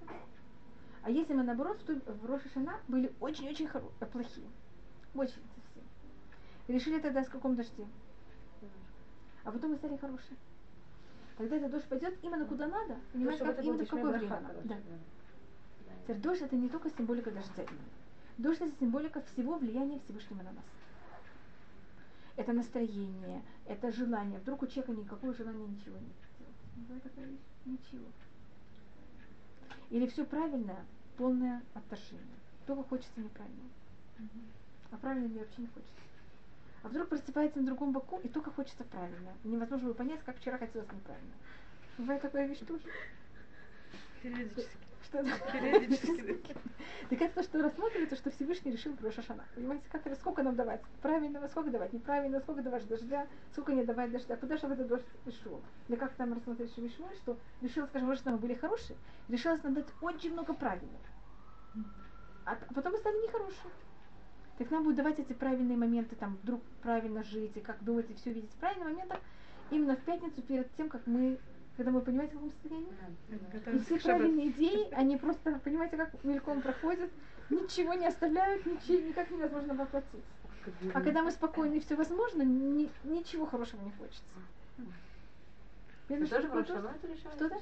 А если мы, наоборот, в, Ту- в Рошашана были очень-очень хоро- э, плохие, очень совсем, решили тогда с каком дожде, а потом мы стали хорошие. Тогда этот дождь пойдет именно куда надо, понимаете, чтобы как, именно в какое время Да. да. Теперь дождь это не только символика дождя именно. Дождь это символика всего влияния Всевышнего на нас. Это настроение, это желание. Вдруг у человека никакого желания ничего нет. вещь? Ничего. Или все правильное, полное отношение. Только хочется неправильного. А правильно мне вообще не хочется. А вдруг просыпается на другом боку и только хочется правильно. Невозможно было понять, как вчера хотелось неправильно. Бывает такая вещь тоже. Периодически. Что это? Периодически. Так это то, что рассматривается, что Всевышний решил про Шашана. Понимаете, как это, сколько нам давать? Правильного, сколько давать? Неправильно, сколько давать дождя, сколько не давать дождя. Куда же в этот дождь пришел? Да как там рассмотреть Шевишмой, что решил, скажем, что мы были хорошие, решилось нам дать очень много правильных. А потом мы стали нехорошие. Так нам будет давать эти правильные моменты, там, вдруг правильно жить, и как думать, и все видеть в правильных моментах, именно в пятницу перед тем, как мы, когда мы понимаете, в каком состоянии? И все правильные идеи, они просто, понимаете, как мельком проходят, ничего не оставляют, ничего, никак невозможно воплотить. А когда мы спокойны и все возможно, ни- ничего хорошего не хочется. Вы тоже про это решаете? Что-то?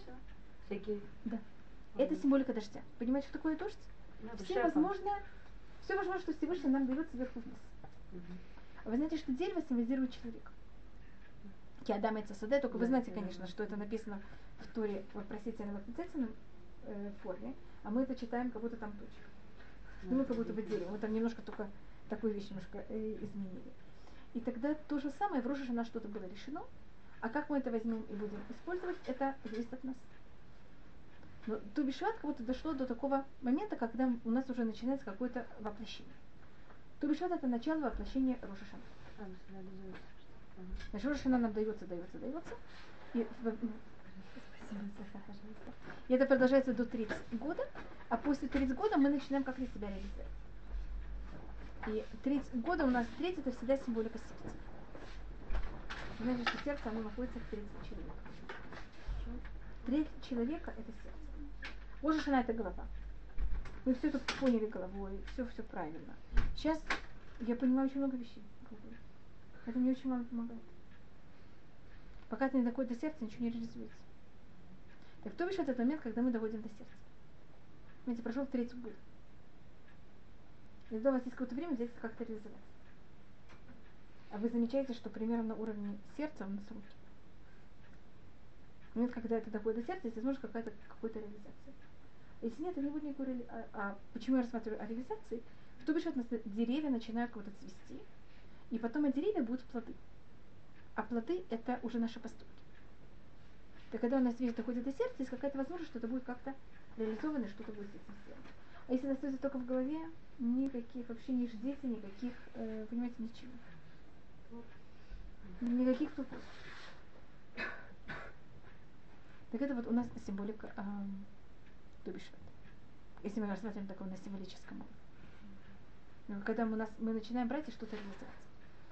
Всякие... Это символика дождя. Понимаете, что такое дождь? Все шефа. возможно, все возможно, что Всевышний нам дает сверху вниз. А Вы знаете, что дерево символизирует человека. Киадам это саде, только вы знаете, конечно, что это написано в Торе в вопросительном отрицательном э, форме, а мы это читаем, как будто там точка. Ну, мы как будто бы дерево. Мы там немножко только такую вещь немножко э, изменили. И тогда то же самое, в Роша на что-то было решено, а как мы это возьмем и будем использовать, это зависит от нас. Но Тубишват как будто дошло до такого момента, когда у нас уже начинается какое-то воплощение. Тубишват это начало воплощения Рошашана. Ну. Значит, Рошашана нам дается, дается, дается. И, и это продолжается до 30 года, а после 30 года мы начинаем как-то себя реализовать. И 30 года у нас треть это всегда символика сердца. Знаете, что сердце, оно находится в третьем человека. Треть человека это сердце. Боже, шана это голова. Мы все это поняли головой, все, все правильно. Сейчас я понимаю очень много вещей. Это мне очень мало помогает. Пока ты не доходит до сердца, ничего не реализуется. Так кто видишь этот момент, когда мы доходим до сердца? Знаете, прошел третий год. И тогда у вас есть какое-то время это как-то реализовать. А вы замечаете, что примерно на уровне сердца у нас руки. Момент, когда это доходит до сердца, есть возможно какая-то какой-то реализация. Если нет, то не будет никакой а, а почему я рассматриваю о реализации? У нас деревья начинают как-то цвести, и потом от деревьев будут плоды. А плоды это уже наши поступки. Так когда у нас вещь доходит до сердца, есть какая-то возможность, что это будет как-то реализовано, что-то будет с этим сделано. А если это остается только в голове, никаких, вообще не ждите никаких, э, понимаете, ничего. Никаких тупых. Так это вот у нас символика э, Тубишват. Если мы рассматриваем такого на символическом уровне. Но когда мы, нас, мы начинаем брать и что-то реализовать,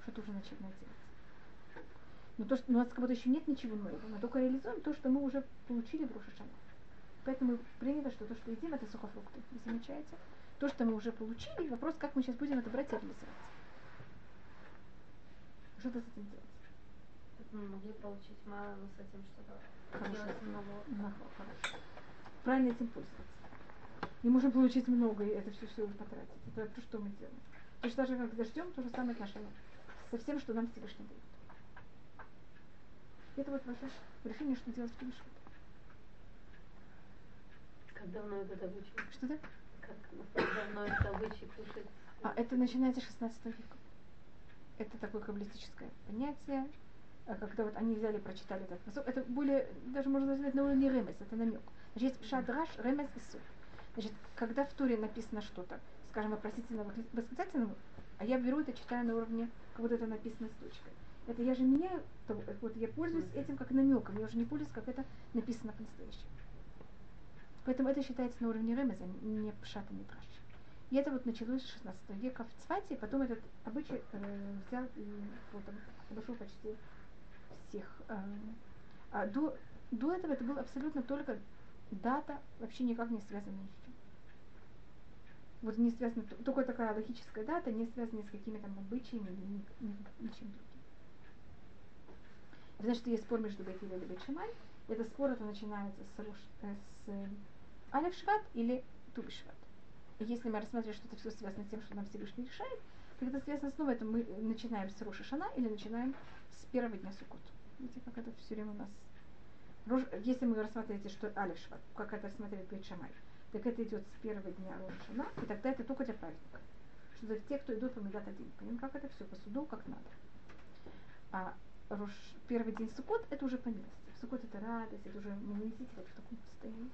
что-то уже начинает делать. Но то, что у нас как будто еще нет ничего нового, мы только реализуем то, что мы уже получили в Рошашана. Поэтому принято, что то, что едим, это сухофрукты. Вы замечаете? То, что мы уже получили, вопрос, как мы сейчас будем это брать и реализовать. Что-то с этим делать. Мы могли получить мало, но с этим что-то Хорошо. делать много. Хорошо. Правильно этим пользоваться. Не можем получить много и это все все потратить. Это то, что мы делаем. Точно так же, как дождем, то же самое отношение со всем, что нам Всевышний дает. Это вот ваше решение, что делать в Тимишват. Как давно этот обычай? Что это? Как давно этот обычай кушать? А это начинается с 16 века. Это такое каббалистическое понятие. А Когда вот они взяли, прочитали этот посок, это более, даже можно назвать на уровне ремес, это намек. Есть пшадраш, ремес и суд. Значит, когда в Туре написано что-то, скажем, вопросительно восклицательным, а я беру это, читаю на уровне, как будто это написано с точкой. Это я же меняю, то- вот я пользуюсь этим как намеком, я уже не пользуюсь, как это написано по-настоящему. Поэтому это считается на уровне ремеза, не пшата, не праш. И это вот началось с 16 века в Цвате, потом этот обычай э, взял и вот обошел почти всех. э, а до, до этого это было абсолютно только дата, вообще никак не связанная ни с чем. Вот не связана, только такая логическая дата, не связанная с какими там обычаями или ни- ни- ничем другим. Знаете, что есть спор между Бейтилем и Бетшамай. Этот спор это начинается с, Рош, э, с э, Алеф Шват или Туби Шват. Если мы рассматриваем, что это все связано с тем, что нам Всевышний решает, то это связано снова, это мы начинаем с Роша Шана или начинаем с первого дня Суккот. Видите, как это все время у нас. Рош, если мы рассматриваете, что Алеф Шват, как это рассматривает Бейт Шамай, так это идет с первого дня Роша Шана, и тогда это только для праздника. Что это те, кто идут по Медат один. Понимаете, как это все по суду, как надо. А Рош, первый день Суккот это уже по милости. Суккот это радость, это уже видите вот в таком состоянии.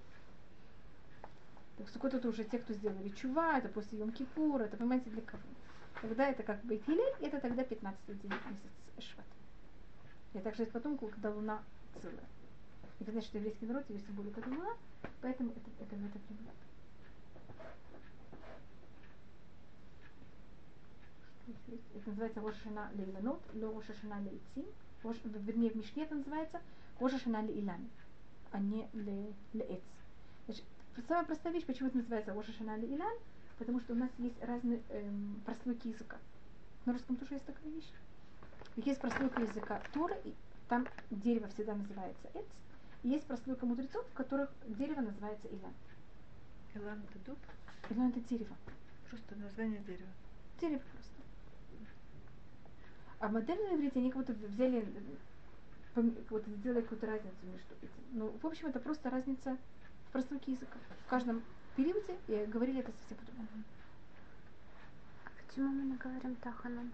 Так Суккот это уже те, кто сделали чува, это после Йом Кипура, это, понимаете, для кого? Тогда это как бы Хилель, это тогда 15 день месяц Шват. И также это потом, когда луна целая. Вы знаете, что еврейский народ есть символика это луна, поэтому это, это это время. Это называется Рошашана Лейланот, Рошашана Лейцим. Вернее, в Мишне это называется Рошашана Лейлан, а не Леэц. Значит, самая простая вещь, почему это называется Рошашана Лейлан, потому что у нас есть разные эм, прослойки языка. На русском тоже есть такая вещь. Есть прослойка языка Тора, и там дерево всегда называется Эц. Есть прослойка мудрецов, в которых дерево называется Илан. Илан это дуб? Илан это дерево. Просто название дерева. Дерево просто. А в модерном иврите они как будто взяли, как будто сделали какую-то разницу между этим. Ну, в общем, это просто разница в прослойке языка. В каждом периоде и говорили это совсем по-другому. Почему мы не говорим Таханом?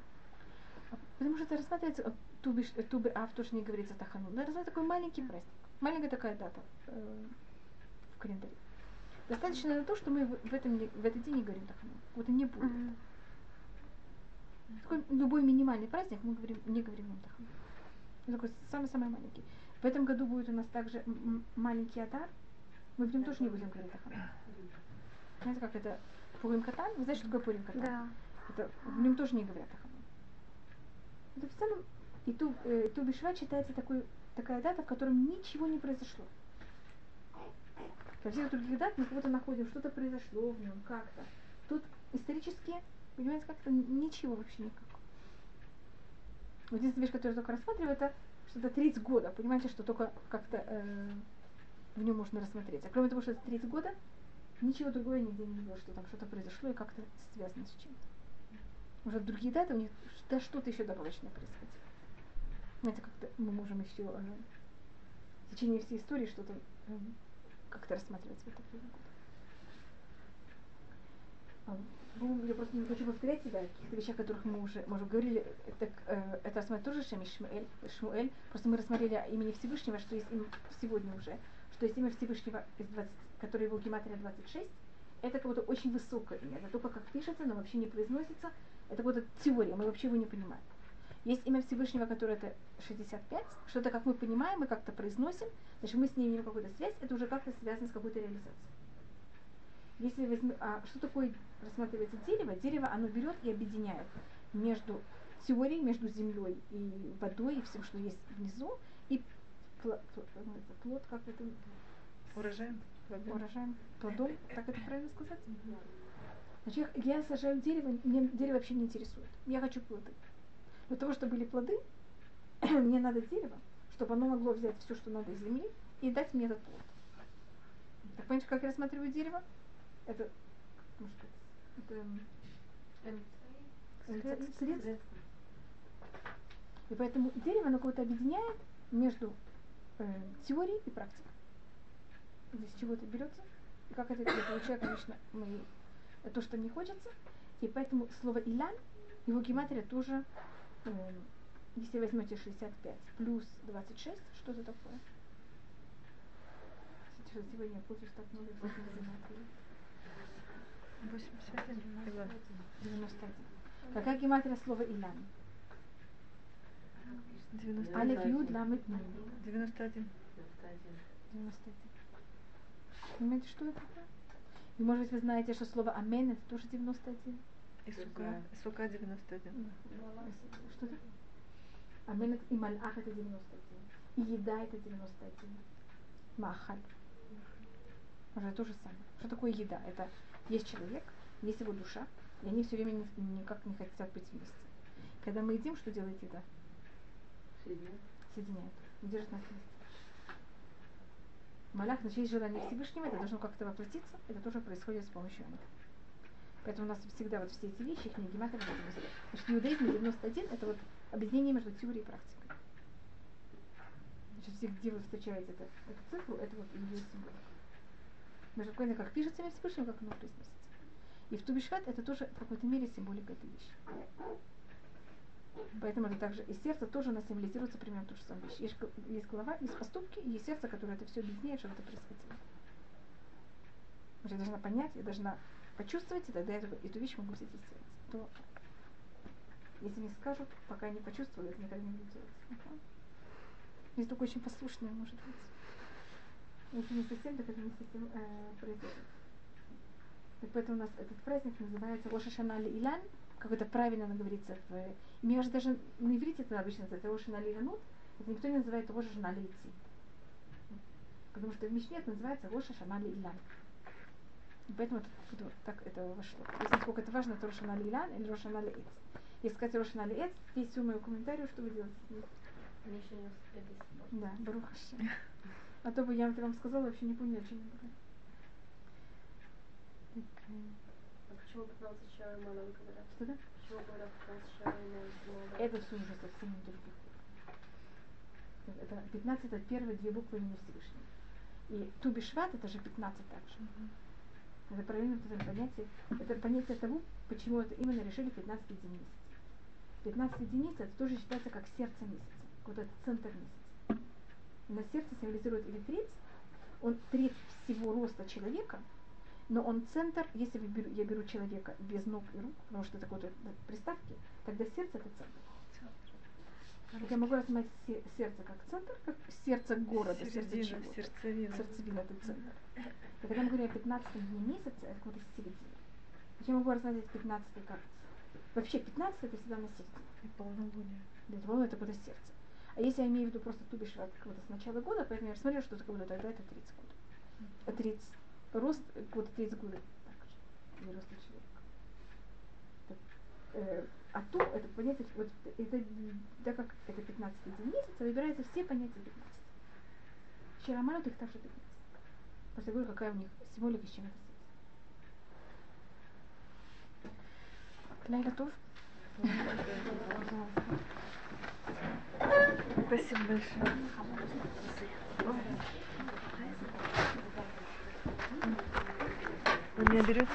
А Потому что это рассматривается, э, тубиш, э, тубы ав тоже не говорится тахану. Это рассматривается такой маленький праздник. Маленькая такая дата э, в календаре. Достаточно на то, что мы в, этом, в этот день не говорим тахану. Вот и не будет. Такой любой минимальный праздник мы говорим, не говорим. Это такой самый-самый маленький. В этом году будет у нас также маленький адар. Мы в нем тоже не будем говорить тахану. Знаете, как это Пурим Катан? Вы знаете, что такое Пурим Катан? Да. Это, в нем тоже не говорят хамон. Это в целом, и ту, э, ту Бишват считается такой, такая дата, в котором ничего не произошло. Во всех других дат мы будто находим, что-то произошло в нем, как-то. Тут исторически, понимаете, как-то ничего вообще никакого. Вот единственная вещь, которую я только рассматриваю, это что-то 30 года. Понимаете, что только как-то э, в нем можно рассмотреть. А кроме того, что это 30 года, ничего другого я нигде не видела, что там что-то произошло и как-то связано с чем-то уже другие даты у них да что-то еще добавочное происходило. Знаете, как-то мы можем еще э, в течение всей истории что-то э, как-то рассматривать в это время года. А, ну, я просто не хочу повторять себя о каких-то вещах, о которых мы уже, может, говорили. Так, э, это рассматривает тоже Шеми Шмуэль, Шмуэль. Просто мы рассмотрели имени Всевышнего, что есть им сегодня уже, что есть имя Всевышнего, из 20, которое его гематрия 26, это как будто очень высокое имя. Это только как пишется, но вообще не произносится. Это вот эта теория, мы вообще его не понимаем. Есть имя Всевышнего, которое это 65, что-то, как мы понимаем, мы как-то произносим, значит, мы с ней имеем какую-то связь, это уже как-то связано с какой-то реализацией. Если возьмем, а что такое рассматривается дерево? Дерево, оно берет и объединяет между теорией, между землей и водой, и всем, что есть внизу, и плод, плод, плод как это, Урожаем? урожаем, плодом, так это правильно сказать? Значит, я, я сажаю дерево, мне дерево вообще не интересует. Я хочу плоды. Для того, чтобы были плоды, мне надо дерево, чтобы оно могло взять все, что надо из земли, и дать мне этот плод. Так понимаете, как я рассматриваю дерево? Это, можно сказать, это м, средство. И поэтому дерево, оно кого-то объединяет между э, теорией и практикой. Здесь чего-то берется, и как это я получаю, конечно, мы то, что мне хочется. И поэтому слово «илян», его гематрия тоже, если возьмете 65 плюс 26, что это такое? Сейчас сегодня пользуюсь так много всякими гематрией. 81. Илан. 91. Какая гематрия слова «илян»? 91. Алиф, Юд, Ламет, Нун. 91. 91. Понимаете, что это такое? И может быть вы знаете, что слово «амен» это тоже 91? И сука. Сука 91. Что это? Это- и Мальах это 91. И еда это 91. Махаль. Уже то же самое. Что такое еда? Это есть человек, есть его душа, и они все время ни- никак не хотят быть вместе. Когда мы едим, что делает еда? Соединяет. Держит нас вместе. Малях, значит, есть желание Всевышнего, это должно как-то воплотиться, это тоже происходит с помощью Амина. Поэтому у нас всегда вот все эти вещи, их не 91. Значит, иудаизм 91 это вот объединение между теорией и практикой. Значит, где вы встречаете это, эту цифру, это вот символ. Между прочим, как пишется имя Всевышнего, как оно произносится. И в Тубишват это тоже в какой-то мере символика этой вещи. Поэтому это также и сердце тоже у нас символизируется примерно ту же самую вещь. Есть, есть голова, есть поступки, и есть сердце, которое это все объединяет, чтобы это происходило. Я должна понять, я должна почувствовать, и тогда эту, эту вещь могу взять и сделать. То, если мне скажут, пока не почувствую, это никогда не буду делать. Ага. Если только очень послушная, может быть. Если не совсем, так это не совсем э, произойдет. Так поэтому у нас этот праздник называется Роша Шанали Илян, как это правильно говорится в... Мне кажется, даже на иврите это обычно называется Роша Шанали Иланут, это никто не называет Роша Шанали Идти. Потому что в Мишне это называется Роша Шанали Илян. И поэтому это, так это вошло. Если насколько это важно, это Роша Шанали Илян или Роша Шанали Эц. Если сказать Роша Шанали Эц, есть всю мою комментарию, что вы делаете. Не. Да, Барухаши. А то бы я вам сказала, вообще не поняла, о чем я говорю. А почему 15 чая мало говорят? Что да? Почему говорят 15 чая мало? Это все уже совсем других. Это 15 это первые две буквы имени Всевышнего. И Тубишват это же 15 также. Это правильно вот понятие. Это понятие того, почему это именно решили 15 единиц. 15 единиц это тоже считается как сердце месяца. Вот этот центр месяца. И на сердце символизирует или треть, он треть всего роста человека, но он центр, если я беру человека без ног и рук, потому что это какой-то приставки, тогда сердце это центр. Я могу рассмотреть се- сердце как центр, как сердце города, сердце Середина, чего сердцевина. Сердцевина это центр. Когда мы говорим о 15 дне месяца, это как будто середина. Я могу рассмотреть 15 как Вообще 15 это всегда на сердце. И полнолуние. Для того это будет сердце. А если я имею в виду просто тубишват как будто с начала года, поэтому я рассмотрела, что это как будто тогда это 30 год. А 30 рост год 30 года так же. Не рост человека. Так, э, а то это понятие, вот это, так как это 15 день месяца, выбираются все понятия 15. Чараманут их также 15. Просто я говорю, какая у них символика, с чем это связано. Лайла Тов. Спасибо большое. Вы меня берете?